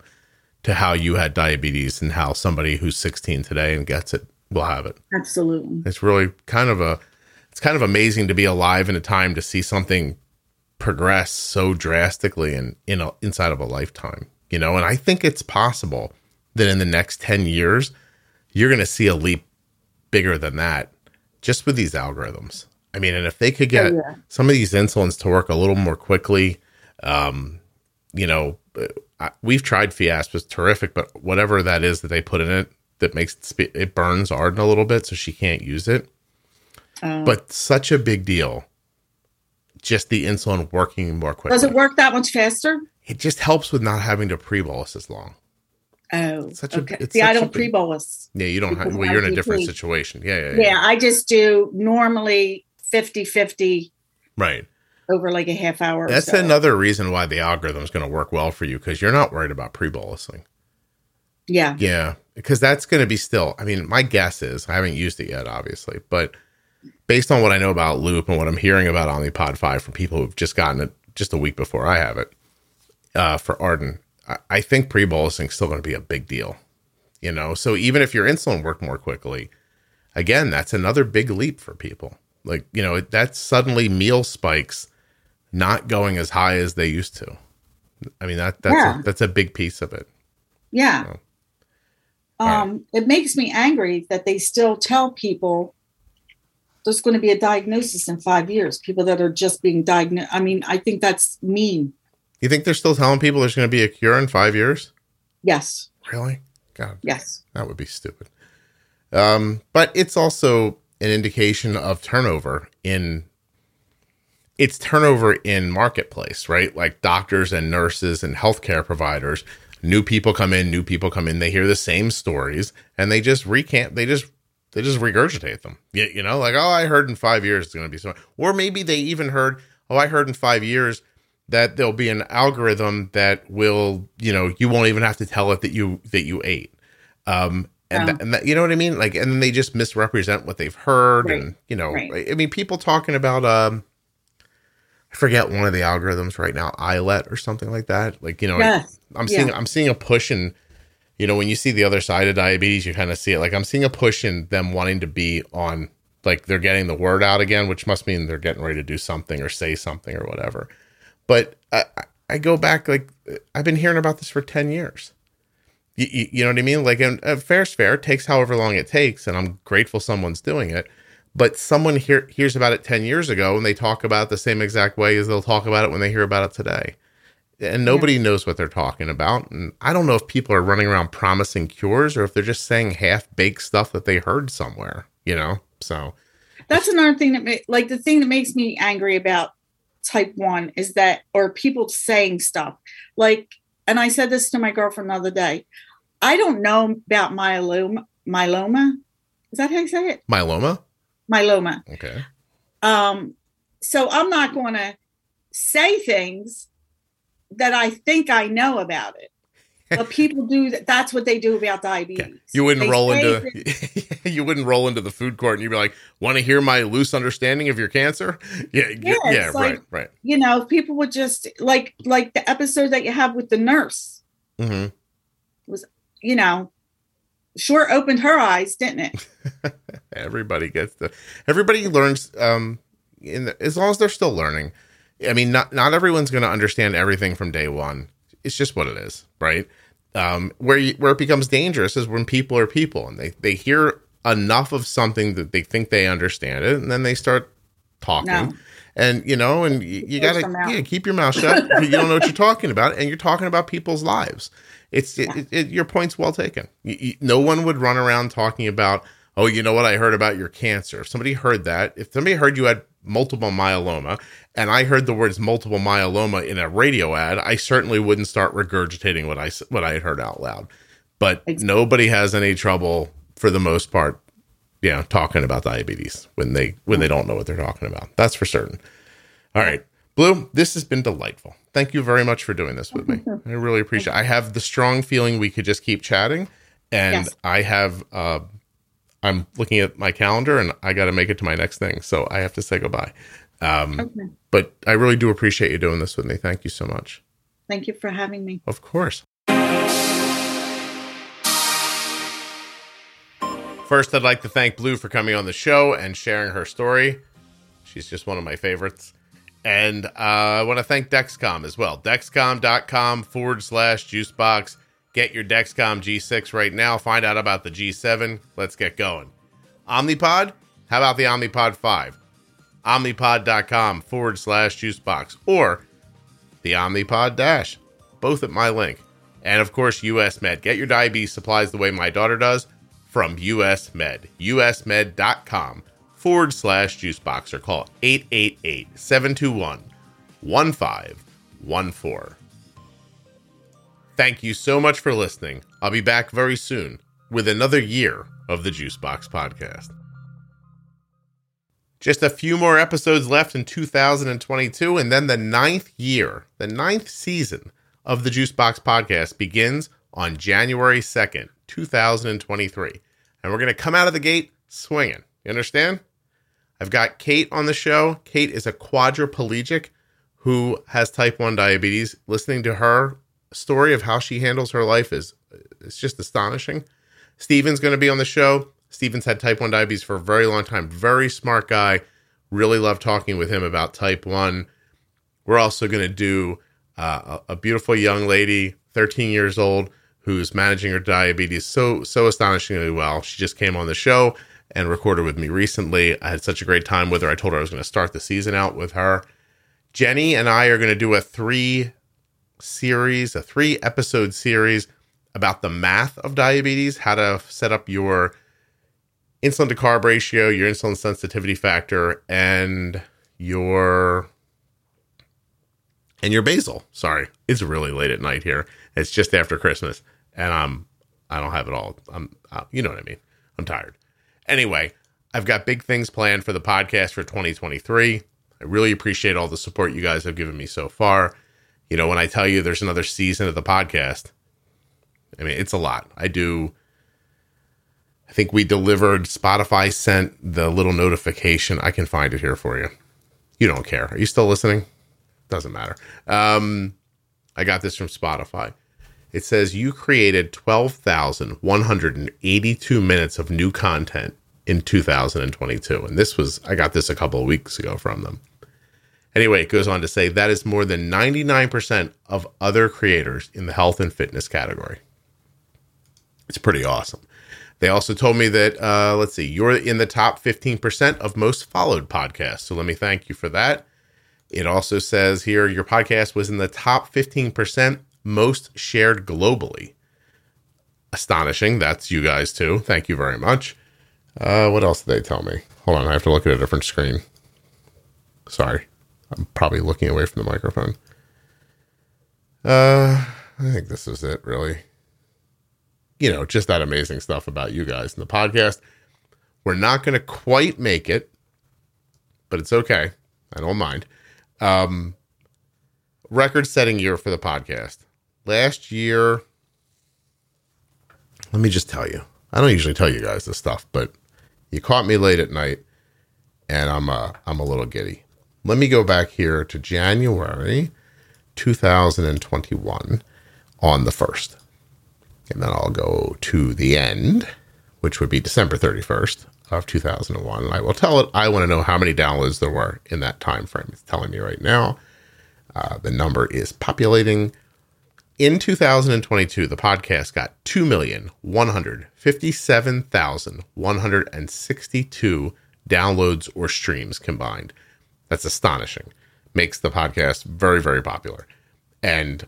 to how you had diabetes and how somebody who's 16 today and gets it will have it. absolutely. It's really kind of a, it's kind of amazing to be alive in a time to see something progress so drastically in in a, inside of a lifetime, you know. And I think it's possible that in the next ten years, you're going to see a leap bigger than that, just with these algorithms. I mean, and if they could get Oh, yeah. some of these insulins to work a little more quickly, um, you know, uh, I- we've tried Fiasp, it's terrific, but whatever that is that they put in it that makes it, spe- it burns Arden a little bit, so she can't use it. Um, But such a big deal, just the insulin working more quickly. does it work that much faster? It just helps with not having to pre-bolus as long. Oh, Such a- okay. it's See, I a don't pre bolus. Yeah, you don't have. Well, you're in a different situation. Yeah, yeah, yeah. Yeah, I just do normally 50 50 Right. over like a half hour. or That's so. another reason why the algorithm is going to work well for you because you're not worried about pre-bolusing. Yeah. Yeah, because that's going to be still. I mean, my guess is I haven't used it yet, obviously, but based on what I know about Loop and what I'm hearing about Omnipod Five from people who've just gotten it just a week before I have it uh, for Arden, I, I think pre-bolusing is still going to be a big deal. You know, so even if your insulin worked more quickly, again, that's another big leap for people. Like you know, that's suddenly meal spikes not going as high as they used to. I mean that that's Yeah. a, that's a big piece of it. Yeah. Right. Um, it makes me angry that they still tell people there's going to be a diagnosis in five years. People that are just being diagnosed. I mean, I think that's mean. You think they're still telling people there's going to be a cure in five years? Yes. Really? God, Yes. that would be stupid. Um, but it's also an indication of turnover in it's turnover in marketplace, right? Like doctors and nurses and healthcare providers. New people come in, new people come in. They hear the same stories, and they just recant. They just they just regurgitate them. You, you know, like oh, I heard in five years it's going to be so. Or maybe they even heard oh, I heard in five years that there'll be an algorithm that will you know you won't even have to tell it that you that you ate. Um, and, Yeah. that, and that, you know what I mean? Like, and then they just misrepresent what they've heard, Right. and you know, Right. I mean, people talking about um, I forget one of the algorithms right now, iLet or something like that. Like, you know, Yes. I'm seeing Yeah. I'm seeing a push in, you know, when you see the other side of diabetes, you kind of see it. Like, I'm seeing a push in them wanting to be on, like they're getting the word out again, which must mean they're getting ready to do something or say something or whatever. But I, I- go back like I've been hearing about this for ten years. You, you, you know what I mean? Like, and uh, fair's fair. It takes however long it takes, and I'm grateful someone's doing it. But someone hear, hears about it ten years ago, and they talk about it the same exact way as they'll talk about it when they hear about it today. And nobody knows what they're talking about. And I don't know if people are running around promising cures or if they're just saying half baked stuff that they heard somewhere. You know? So That's another thing that, like, the thing that makes me angry about type one is that, or people saying stuff like, and I said this to my girlfriend the other day. I don't know about myeloma. Myeloma, is that how you say it? myeloma. Myeloma. Okay. Um, so I'm not going to say things that I think I know about it. But people do. That's what they do about diabetes. Okay. You wouldn't They roll into (laughs) you wouldn't roll into the food court and you'd be like, "Want to hear my loose understanding of your cancer?" (laughs) Yeah, yeah, Yeah, yeah, right, like- right. you know, people would just like like the episode that you have with the nurse, hmm Was you know, sure opened her eyes, didn't it? (laughs) Everybody gets the everybody learns um in the, as long as they're still learning. I mean, not not everyone's going to understand everything from day one. It's just what it is, right? Um, where you, where it becomes dangerous is when people are people and they they hear enough of something that they think they understand it, and then they start talking. No. And you know, and you, you gotta yeah, keep your mouth shut. (laughs) you don't know what you're talking about, and you're talking about people's lives. It's it, it, it- your point's well taken. You, no one would run around talking about, oh, you know what I heard about your cancer. If somebody heard that, if somebody heard you had multiple myeloma, and I heard the words multiple myeloma in a radio ad, I certainly wouldn't start regurgitating what I what I had heard out loud. but Exactly. nobody has any trouble for the most part, you know, talking about diabetes when they when they don't know what they're talking about. That's for certain. All right. Blue, this has been delightful. Thank you very much for doing this with me. (laughs) I really appreciate it. I have the strong feeling we could just keep chatting. And Yes. I have uh I'm looking at my calendar and I gotta make it to my next thing. So I have to say goodbye. Um Okay. but I really do appreciate you doing this with me. Thank you so much. Thank you for having me. Of course. First, I'd like to thank Blue for coming on the show and sharing her story. She's just one of my favorites. And uh, I want to thank Dexcom as well. Dexcom.com forward slash juicebox. Get your Dexcom G6 right now. Find out about the G7. Let's get going. Omnipod? How about the Omnipod 5? Omnipod.com forward slash juicebox. Or the Omnipod Dash, both at my link. And of course, US Med. Get your diabetes supplies the way my daughter does from US Med. USmed.com forward slash juicebox or call 888 721 1514. Thank you so much for listening. I'll be back very soon with another year of the Juicebox Podcast. Just a few more episodes left in 2022, and then the ninth year, the ninth season of the Juicebox Podcast begins on January 2nd, 2023. And we're going to come out of the gate swinging. You understand? I've got Kate on the show. Kate is a quadriplegic who has type 1 diabetes. Listening to her story of how she handles her life is it's just astonishing. Steven's going to be on the show. Steven's had type 1 diabetes for a very long time. Very smart guy. Really love talking with him about type 1. We're also going to do uh, a, beautiful young lady, 13 years old, who's managing her diabetes so so astonishingly well. She just came on the show and recorded with me recently. I had such a great time with her. I told her I was going to start the season out with her. Jenny and I are going to do a three series, a three episode series about the math of diabetes, how to set up your insulin to carb ratio, your insulin sensitivity factor, and your and your basal. Sorry, it's really late at night here. It's just after Christmas, and I'm I don't have it all. I'm uh, you know what I mean. I'm tired. Anyway, I've got big things planned for the podcast for 2023. I really appreciate all the support you guys have given me so far. You know, when I tell you there's another season of the podcast, I mean, it's a lot. I do. I think we delivered, Spotify sent the little notification. I can find it here for you. You don't care. Are you still listening? Doesn't matter. Um, I got this from Spotify. It says you created 12,182 minutes of new content in 2022. And this was, I got this a couple of weeks ago from them. Anyway, it goes on to say that is more than 99% of other creators in the health and fitness category. It's pretty awesome. They also told me that, uh, let's see, you're in the top 15% of most followed podcasts. So let me thank you for that. It also says here your podcast was in the top 15% most shared globally. Astonishing. That's you guys too. Thank you very much. Uh, what else did they tell me? Hold on, I have to look at a different screen. Sorry. I'm probably looking away from the microphone. Uh, I think this is it, really. You know, just that amazing stuff about you guys in the podcast. We're not going to quite make it, but it's okay. I don't mind. Um, record setting year for the podcast. Last year, let me just tell you. I don't usually tell you guys this stuff, but you caught me late at night and I'm uh, I'm a little giddy. Let me go back here to January 2021 on the 1st. And then I'll go to the end, which would be December 31st of 2001. And I will tell it, I want to know how many downloads there were in that time frame. It's telling me right now. Uh, the number is populating. In 2022, the podcast got 2,157,162 downloads or streams combined. That's astonishing. Makes the podcast very, very popular. And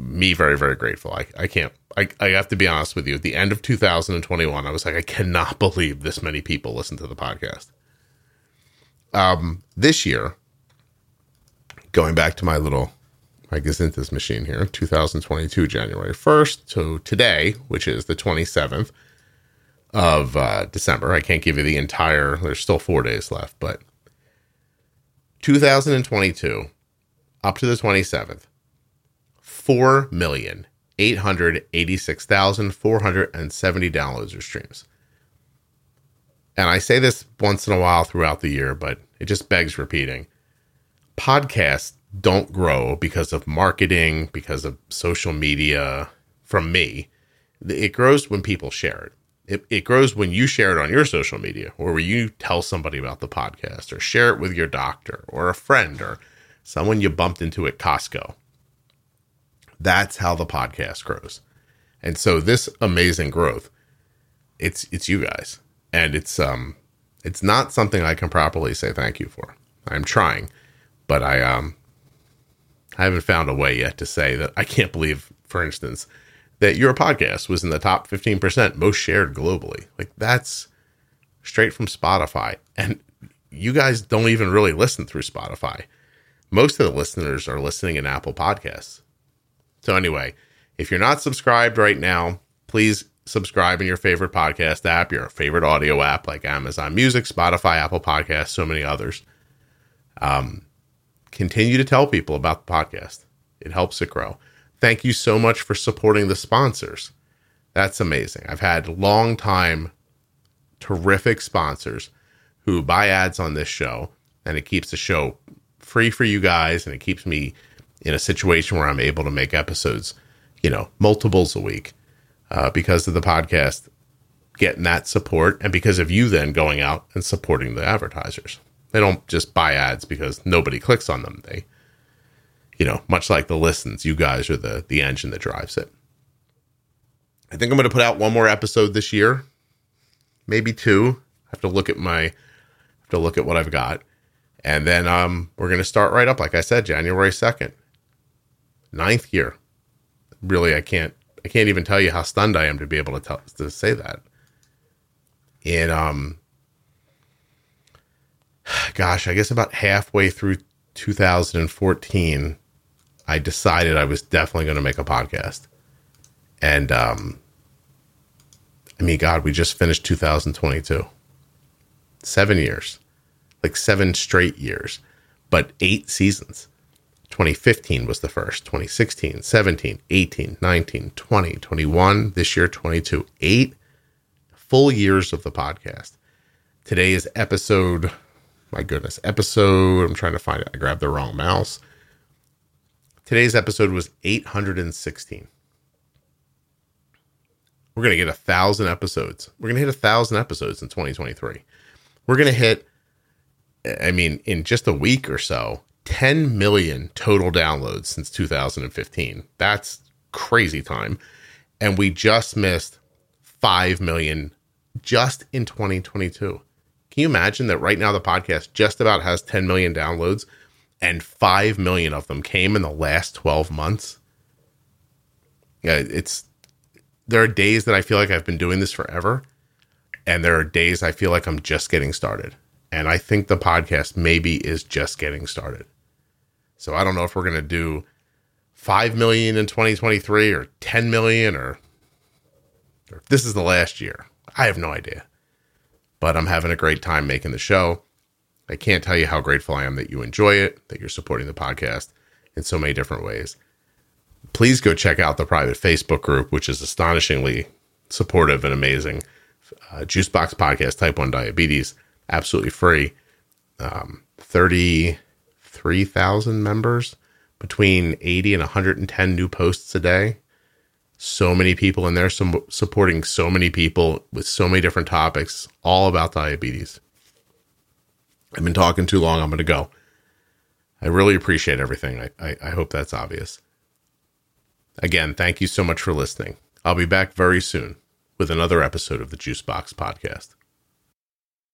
me very, very grateful. I, I can't, I, I have to be honest with you. At the end of 2021, I was like, I cannot (laughs) believe this many people listen to the podcast. Um, this year, going back to my little my Gazintas machine here, 2022, January 1st to today, which is the 27th of uh, December. I can't give you the entire, there's still four days left, but 2022 up to the 27th, 4,886,470 downloads or streams. And I say this once in a while throughout the year, but it just begs repeating. Podcasts don't grow because of marketing, because of social media from me. It grows when people share it. It, it grows when you share it on your social media or when you tell somebody about the podcast or share it with your doctor or a friend or someone you bumped into at Costco. That's how the podcast grows. And so this amazing growth, it's it's you guys. And it's um it's not something I can properly say thank you for. I'm trying, but I um I haven't found a way yet to say that I can't believe, for instance, that your podcast was in the top 15% most shared globally. Like that's straight from Spotify. And you guys don't even really listen through Spotify. Most of the listeners are listening in Apple Podcasts. So, anyway, if you're not subscribed right now, please subscribe in your favorite podcast app, your favorite audio app like Amazon Music, Spotify, Apple Podcasts, so many others. Um, continue to tell people about the podcast. It helps it grow. Thank you so much for supporting the sponsors. That's amazing. I've had long time terrific sponsors who buy ads on this show and it keeps the show free for you guys and it keeps me in a situation where I'm able to make episodes, you know, multiples a week uh, because of the podcast getting that support and because of you then going out and supporting the advertisers. They don't just buy ads because nobody clicks on them. They you know, much like the listens, you guys are the the engine that drives it. I think I'm going to put out one more episode this year, maybe two. I have to look at my have to look at what I've got, and then um, we're going to start right up. Like I said, January second, ninth year. Really, I can't I can't even tell you how stunned I am to be able to tell to say that. And um, (sighs) gosh, I guess about halfway through 2014 I decided I was definitely going to make a podcast. And um I mean god, we just finished 2022. 7 years. Like 7 straight years, but 8 seasons. 2015 was the first, 2016, 17, 18, 19, 20, 21, this year 22. 8 full years of the podcast. Today is episode my goodness, episode I'm trying to find it. I grabbed the wrong mouse. Today's episode was 816. We're going to get a thousand episodes. We're going to hit a thousand episodes in 2023. We're going to hit, I mean, in just a week or so, 10 million total downloads since 2015. That's crazy time. And we just missed 5 million just in 2022. Can you imagine that right now the podcast just about has 10 million downloads? And 5 million of them came in the last 12 months. Yeah, it's there are days that I feel like I've been doing this forever, and there are days I feel like I'm just getting started. And I think the podcast maybe is just getting started. So I don't know if we're going to do 5 million in 2023 or 10 million or, or this is the last year. I have no idea. But I'm having a great time making the show. I can't tell you how grateful I am that you enjoy it, that you're supporting the podcast in so many different ways. Please go check out the private Facebook group, which is astonishingly supportive and amazing. Uh, Juicebox Podcast Type 1 Diabetes, absolutely free. Um, 33,000 members, between 80 and 110 new posts a day. So many people in there some, supporting so many people with so many different topics, all about diabetes. I've been talking too long. I'm going to go. I really appreciate everything. I, I, I, hope that's obvious. Again, thank you so much for listening. I'll be back very soon with another episode of the Juicebox Podcast.